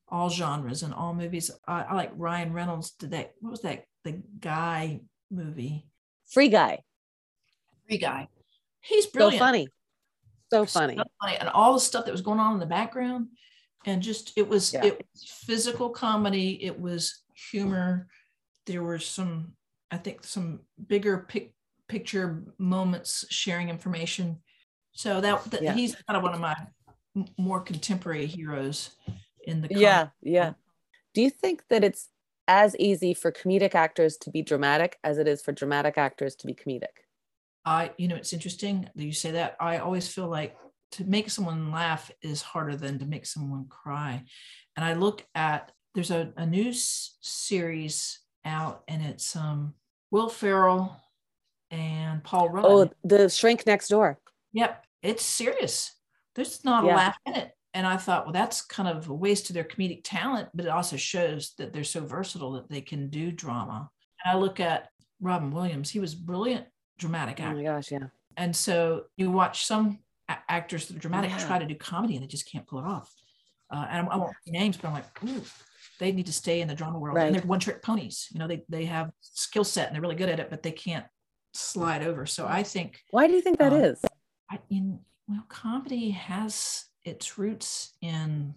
all genres and all movies. I, I like Ryan Reynolds did that. What was that? The guy movie.
Free guy.
Free guy. He's
So
brilliant.
funny. So
So
funny.
funny. And all the stuff that was going on in the background. And just it was
Yeah.
it was physical comedy. It was humor. There were some, I think, some bigger pic, picture moments sharing information. So that, that
Yeah.
he's kind of one of my more contemporary heroes in the
Yeah, yeah. Do you think that it's as easy for comedic actors to be dramatic as it is for dramatic actors to be comedic?
I, you know, it's interesting that you say that. I always feel like to make someone laugh is harder than to make someone cry. And I look at there's a, a new s- series out, and it's um Will Ferrell and Paul Rudd.
Oh, the shrink next door.
Yep, it's serious. There's not a laugh in it. And I thought, well, that's kind of a waste of their comedic talent, but it also shows that they're so versatile that they can do drama. And I look at Robin Williams, he was brilliant dramatic actor.
Oh my gosh, yeah.
And so you watch some actors that are dramatic
Yeah.
try to do comedy and they just can't pull it off. Uh, and I, I won't names, but I'm like, ooh, they need to stay in the drama world.
Right.
And they're one trick ponies. You know, they they have skill set and they're really good at it, but they can't slide over. So I think
Why do you think that
Um,
is?
I, in well, comedy has its roots in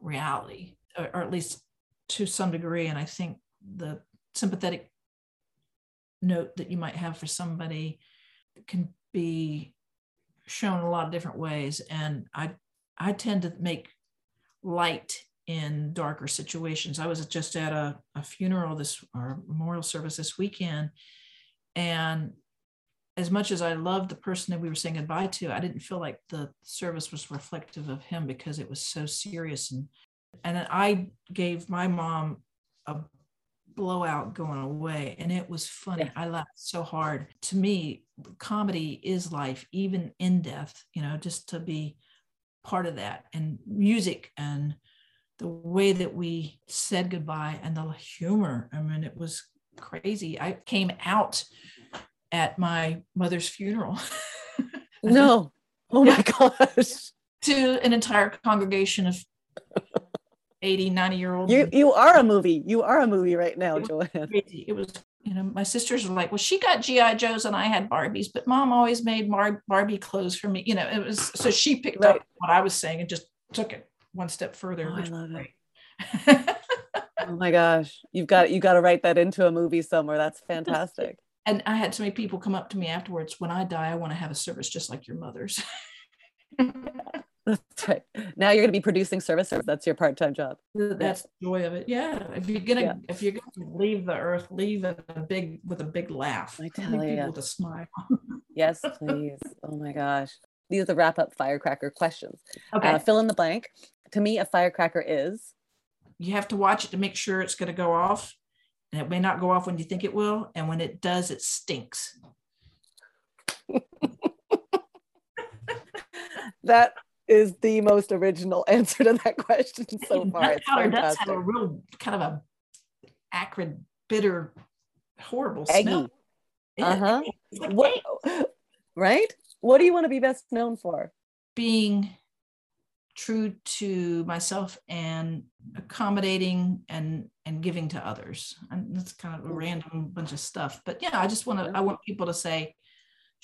reality, or, or at least to some degree. And I think the sympathetic note that you might have for somebody can be shown a lot of different ways. And I I tend to make light in darker situations. I was just at a, a funeral this or memorial service this weekend, and as much as I loved the person that we were saying goodbye to, I didn't feel like the service was reflective of him because it was so serious. And and then I gave my mom a blowout going away, and it was funny. I laughed so hard. To me, comedy is life, even in death. You know, just to be part of that, and music and the way that we said goodbye and the humor. I mean, it was crazy. I came out at my mother's funeral
No. Oh my gosh.
to an entire congregation of 80 90 year old
You you are a movie. You are a movie right now,
It
Joanne.
crazy. It was, you know, my sisters were like, well, she got GI Joes and I had Barbies, but mom always made Mar- Barbie clothes for me. You know, it was so she picked
Right.
up what I was saying and just took it one step further.
Oh, I love it. Oh my gosh. You've got you got to write that into a movie somewhere. That's fantastic.
and I had so many people come up to me afterwards. When I die, I want to have a service just like your mother's.
That's right. Now you're going to be producing services. That's your part-time job.
That's the joy of it. Yeah. If you're gonna
Yeah.
if you're gonna leave the earth, leave it a big with a big laugh.
I tell ya.
people with a smile.
Yes, please. Oh my gosh. these are the wrap up firecracker questions.
Okay.
Uh, fill in the blank. To me, a firecracker is.
you have to watch it to make sure it's going to go off. And it may not go off when you think it will. And when it does, it stinks.
That is the most original answer to that question so far.
Nut
It's
powder does have a real kind of a acrid, bitter, horrible
Eggy.
smell.
Uh-huh.
like
What, right? What do you want to be best known for?
being true to myself and accommodating and and giving to others and that's kind of a random bunch of stuff but yeah i just want to i want people to say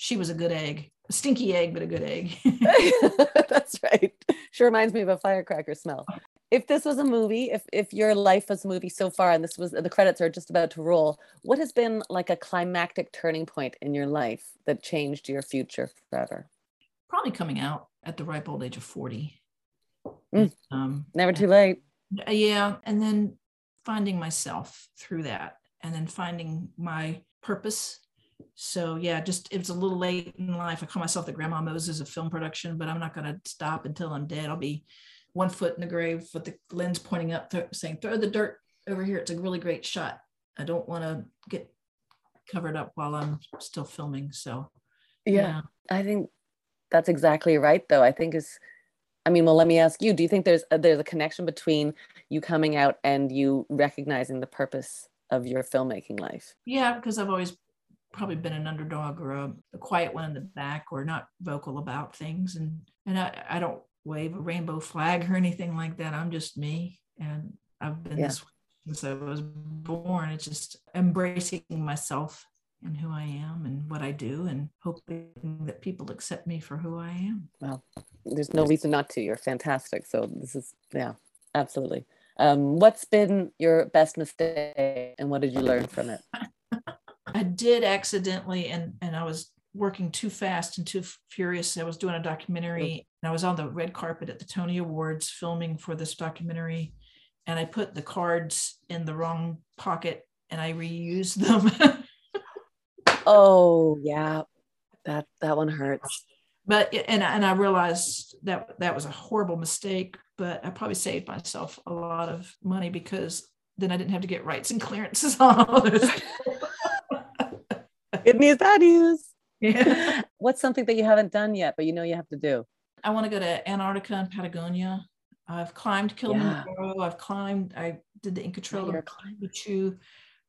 she was a good egg a stinky egg but a good egg
That's right. She reminds me of a firecracker smell. If this was a movie, if if your life was a movie so far and this was the credits are just about to roll, what has been like a climactic turning point in your life that changed your future forever?
probably coming out at the ripe old age of 40
Mm.
um
Never too late.
Uh, yeah and then finding myself through that and then finding my purpose so yeah just it was a little late in life i call myself the grandma moses of film production but i'm not going to stop until i'm dead i'll be one foot in the grave with the lens pointing up th- saying throw the dirt over here it's a really great shot i don't want to get covered up while i'm still filming so
Yeah. I think that's exactly right though. I think is I mean, well, let me ask you, do you think there's a, there's a connection between you coming out and you recognizing the purpose of your filmmaking life?
Yeah, because I've always probably been an underdog or a, a quiet one in the back or not vocal about things. And and I, I don't wave a rainbow flag or anything like that. I'm just me. And I've been
Yeah.
this way since I was born. It's just embracing myself and who I am and what I do and hoping that people accept me for who I am.
Well, there's no reason not to. You're fantastic. So this is yeah, absolutely. Um, what's been your best mistake and what did you learn from it?
I did accidentally, and and I was working too fast and too furious. I was doing a documentary, and I was on the red carpet at the Tony Awards filming for this documentary, and I put the cards in the wrong pocket, and I reused them.
Oh yeah, that that one hurts.
but and and I realized that that was a horrible mistake. But I probably saved myself a lot of money because then I didn't have to get rights and clearances on all those.
Good news, bad news.
yeah.
What's something that you haven't done yet, but you know you have to do?
I want to go to Antarctica and Patagonia. I've climbed Kilimanjaro. I've climbed. I did the Inca Trail of Machu,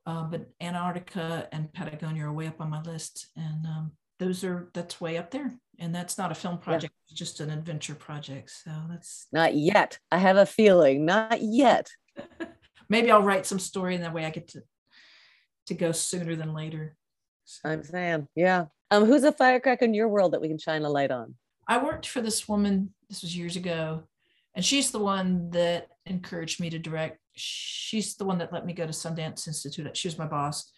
uh, but Antarctica and Patagonia are way up on my list, and um, those are that's way up there. And that's not a film project; it's just an adventure project. So that's
Not yet. I have a feeling. Not yet.
maybe I'll write some story, and that way I get to to go sooner than later.
I'm saying, yeah. Um, who's a firecracker in your world that we can shine a light on?
I worked for this woman, this was years ago, and she's the one that encouraged me to direct. She's the one that let me go to Sundance Institute. She was my boss.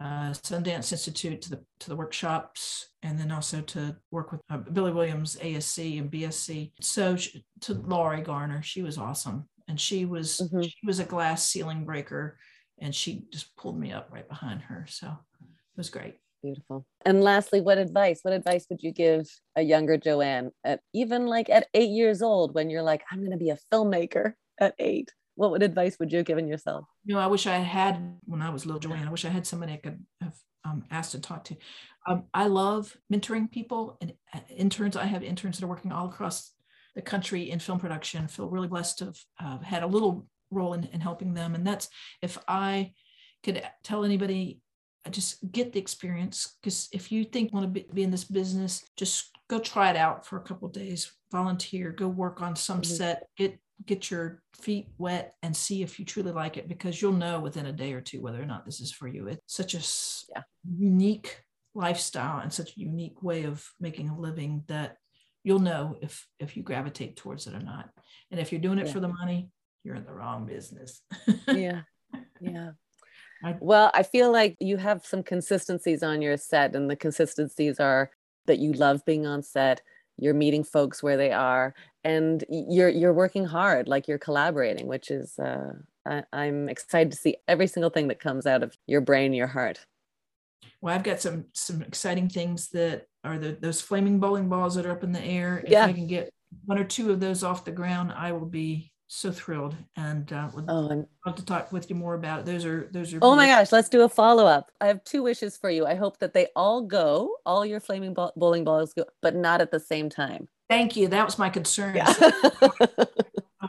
Uh, Sundance Institute to the to the workshops, and then also to work with uh, Billy Williams, ASC and BSC. So she, to Laurie Garner, she was awesome, and she was
Mhm.
she was a glass ceiling breaker, and she just pulled me up right behind her. So was great.
Beautiful. And lastly, what advice? What advice would you give a younger Joanne at even like at eight years old when you're like, I'm going to be a filmmaker at eight? What would advice would you have given yourself?
you know, I wish I had when I was little Joanne. I wish I had somebody I could have um, asked to talk to. Um, I love mentoring people and uh, interns. I have interns that are working all across the country in film production. I feel really blessed to have uh, had a little role in, in helping them. And that's if I could tell anybody, uh, just get the experience. Because if you think you want to be, be in this business, just go try it out for a couple of days. Volunteer, go work on some
Mhm.
set. Get get your feet wet and see if you truly like it because you'll know within a day or two whether or not this is for you. It's such a
Yeah.
unique lifestyle and such a unique way of making a living that you'll know if if you gravitate towards it or not. And if you're doing it
Yeah.
for the money, you're in the wrong business.
Yeah. Yeah.
I-
Well, I feel like you have some consistencies on your set, and the consistencies are that you love being on set, you're meeting folks where they are, and you're you're working hard, like you're collaborating, which is uh, I, I'm excited to see every single thing that comes out of your brain, your heart.
well, I've got some some exciting things that are the those flaming bowling balls that are up in the air. If
Yeah.
I can get one or two of those off the ground, I will be so thrilled and uh, would
Oh, and
love to talk with you more about it. Those are those are.
oh my gosh, let's do a follow up. I have two wishes for you. I hope that they all go, all your flaming ball- bowling balls go, but not at the same time.
Thank you. That was my concern.
Yeah.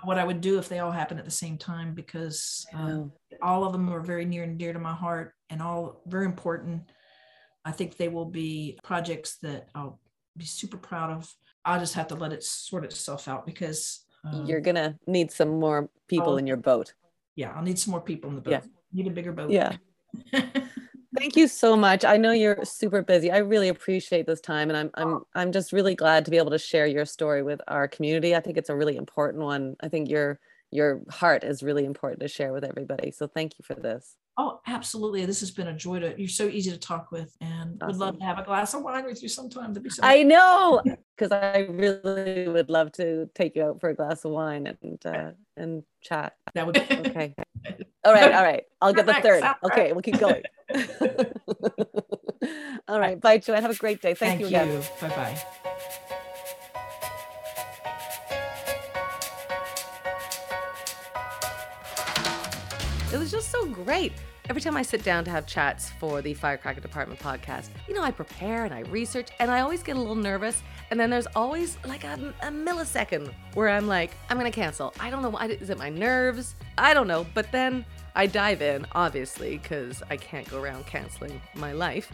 What I would do if they all happen at the same time, because um, all of them are very near and dear to my heart and all very important. I think they will be projects that I'll be super proud of. I'll just have to let it sort itself out because um,
You're gonna need some more people
Oh.
in your boat.
yeah, I'll need some more people in the boat.
Yeah.
Need a bigger boat.
Yeah. Thank you so much. I know you're super busy. I really appreciate this time and I'm I'm I'm just really glad to be able to share your story with our community. I think it's a really important one. I think your your heart is really important to share with everybody. So thank you for this.
oh, absolutely. This has been a joy to. You're so easy to talk with, and would love to have a glass of wine with you sometime. To be so.
I know because I really would love to take you out for a glass of wine and uh, and chat.
that would.
Okay. All right, all right. I'll get the third. Okay, we'll keep going. all right. Bye, Joanne. Have a great day. Thank,
Thank
you
you. Bye bye.
It was just so great. Every time I sit down to have chats for the Firecracker Department podcast, you know, I prepare and I research and I always get a little nervous. And then there's always like a, a millisecond where I'm like, I'm going to cancel. I don't know. why- Is it my nerves? I don't know. But then I dive in, obviously, because I can't go around canceling my life.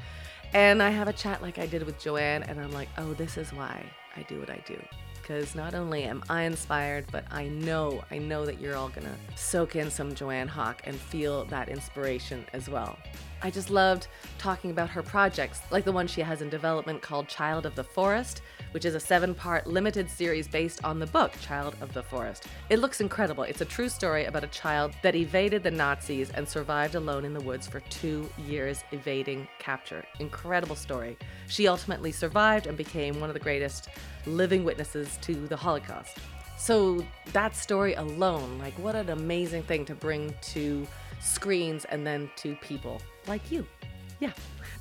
And I have a chat like I did with Joanne, and I'm like, oh, this is why I do what I do. Because not only am I inspired, but I know, I know that you're all gonna soak in some Joanne Hock and feel that inspiration as well. I just loved talking about her projects, like the one she has in development called Child of the Forest, which is a seven part limited series based on the book Child of the Forest. It looks incredible. It's a true story about a child that evaded the Nazis and survived alone in the woods for two years, evading capture. Incredible story. She ultimately survived and became one of the greatest living witnesses to the Holocaust. So that story alone, like what an amazing thing to bring to screens and then to people like you. Yeah.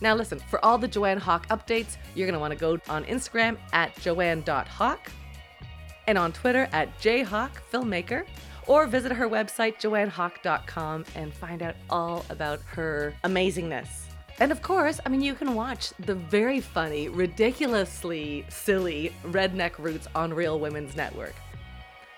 Now listen, for all the Joanne Hock updates, you're gonna want to go on Instagram at joanne.hock and on Twitter at jhockfilmmaker or visit her website joannehock.com and find out all about her amazingness. And of course, I mean, you can watch the very funny, ridiculously silly Redneck Roots on Real Women's Network.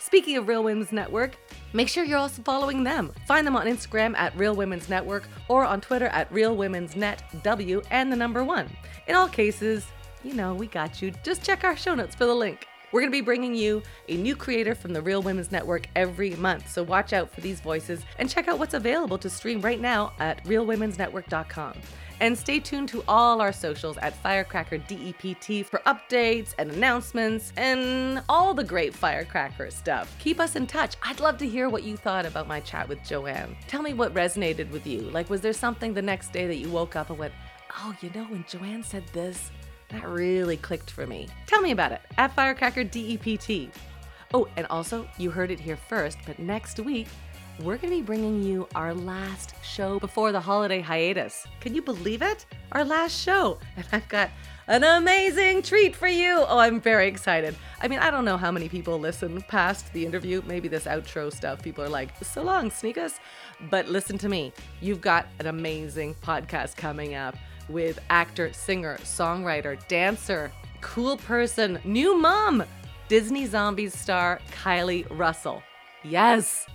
Speaking of Real Women's Network, make sure you're also following them. Find them on Instagram at Real Women's Network or on Twitter at Real Women's Net W and the number one. In all cases, you know, we got you. Just check our show notes for the link. We're going to be bringing you a new creator from the Real Women's Network every month, so watch out for these voices and check out what's available to stream right now at realwomensnetwork.com. And stay tuned to all our socials at Firecracker DEPT for updates and announcements and all the great Firecracker stuff. Keep us in touch. I'd love to hear what you thought about my chat with Joanne. Tell me what resonated with you. Like, was there something the next day that you woke up and went, oh, you know, when Joanne said this, that really clicked for me? Tell me about it at Firecracker DEPT. Oh, and also, you heard it here first, but next week, we're going to be bringing you our last show before the holiday hiatus. Can you believe it? Our last show. And I've got an amazing treat for you. Oh, I'm very excited. I mean, I don't know how many people listen past the interview. Maybe this outro stuff, people are like, so long, Sneakus. But listen to me. You've got an amazing podcast coming up with actor, singer, songwriter, dancer, cool person, new mom, Disney Zombies star Kylee Russell. Yes,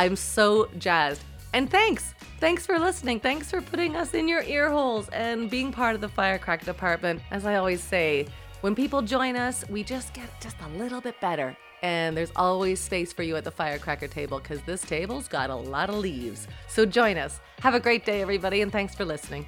I'm so jazzed. And thanks. Thanks for listening. Thanks for putting us in your ear holes and being part of the Firecracker department. As I always say, when people join us, we just get just a little bit better. And there's always space for you at the Firecracker table because this table's got a lot of leaves. So join us. Have a great day, everybody, and thanks for listening.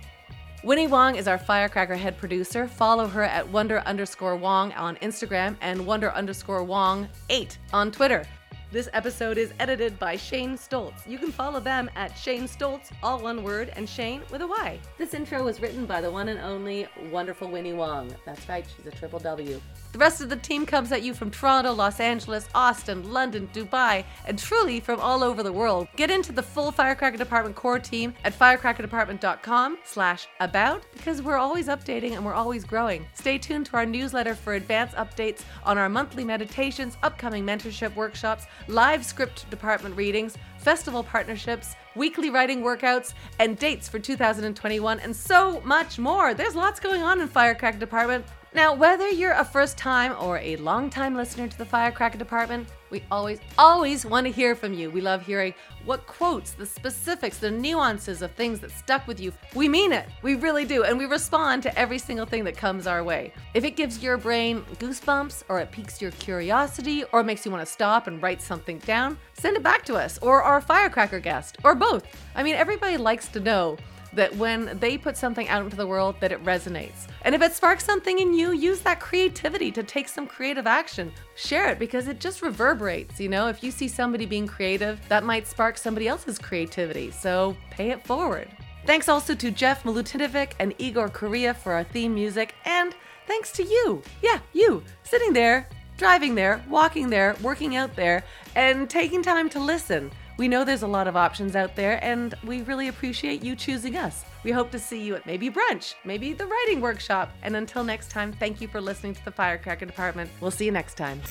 Winnie Wong is our Firecracker head producer. Follow her at wonder underscore Wong on Instagram and wonder underscore Wong 8 on Twitter. This episode is edited by Shane Stoltz. You can follow them at Shane Stoltz, all one word, and Shane with a Y. This intro was written by the one and only wonderful Winnie Wong. That's right, she's a triple W. The rest of the team comes at you from Toronto, Los Angeles, Austin, London, Dubai, and truly from all over the world. Get into the full Firecracker Department core team at firecrackerdepartment.com slash about because we're always updating and we're always growing. Stay tuned to our newsletter for advance updates on our monthly meditations, upcoming mentorship workshops, live script department readings, festival partnerships, weekly writing workouts, and dates for 2021, and so much more. There's lots going on in Firecracker Department. Now, whether you're a first time or a long time listener to the Firecracker Department, we always, always want to hear from you. We love hearing what quotes, the specifics, the nuances of things that stuck with you. We mean it. We really do. And we respond to every single thing that comes our way. If it gives your brain goosebumps, or it piques your curiosity, or makes you want to stop and write something down, send it back to us, or our Firecracker guest, or both. I mean, everybody likes to know that when they put something out into the world that it resonates. And if it sparks something in you, use that creativity to take some creative action. Share it because it just reverberates, you know? If you see somebody being creative, that might spark somebody else's creativity. So pay it forward. Thanks also to Jeff Milutinovic and Igor Korea for our theme music, and thanks to you. Yeah, you, sitting there, driving there, walking there, working out there, and taking time to listen. We know there's a lot of options out there, and we really appreciate you choosing us. We hope to see you at maybe brunch, maybe the writing workshop. And until next time, thank you for listening to the Firecracker Department. We'll see you next time.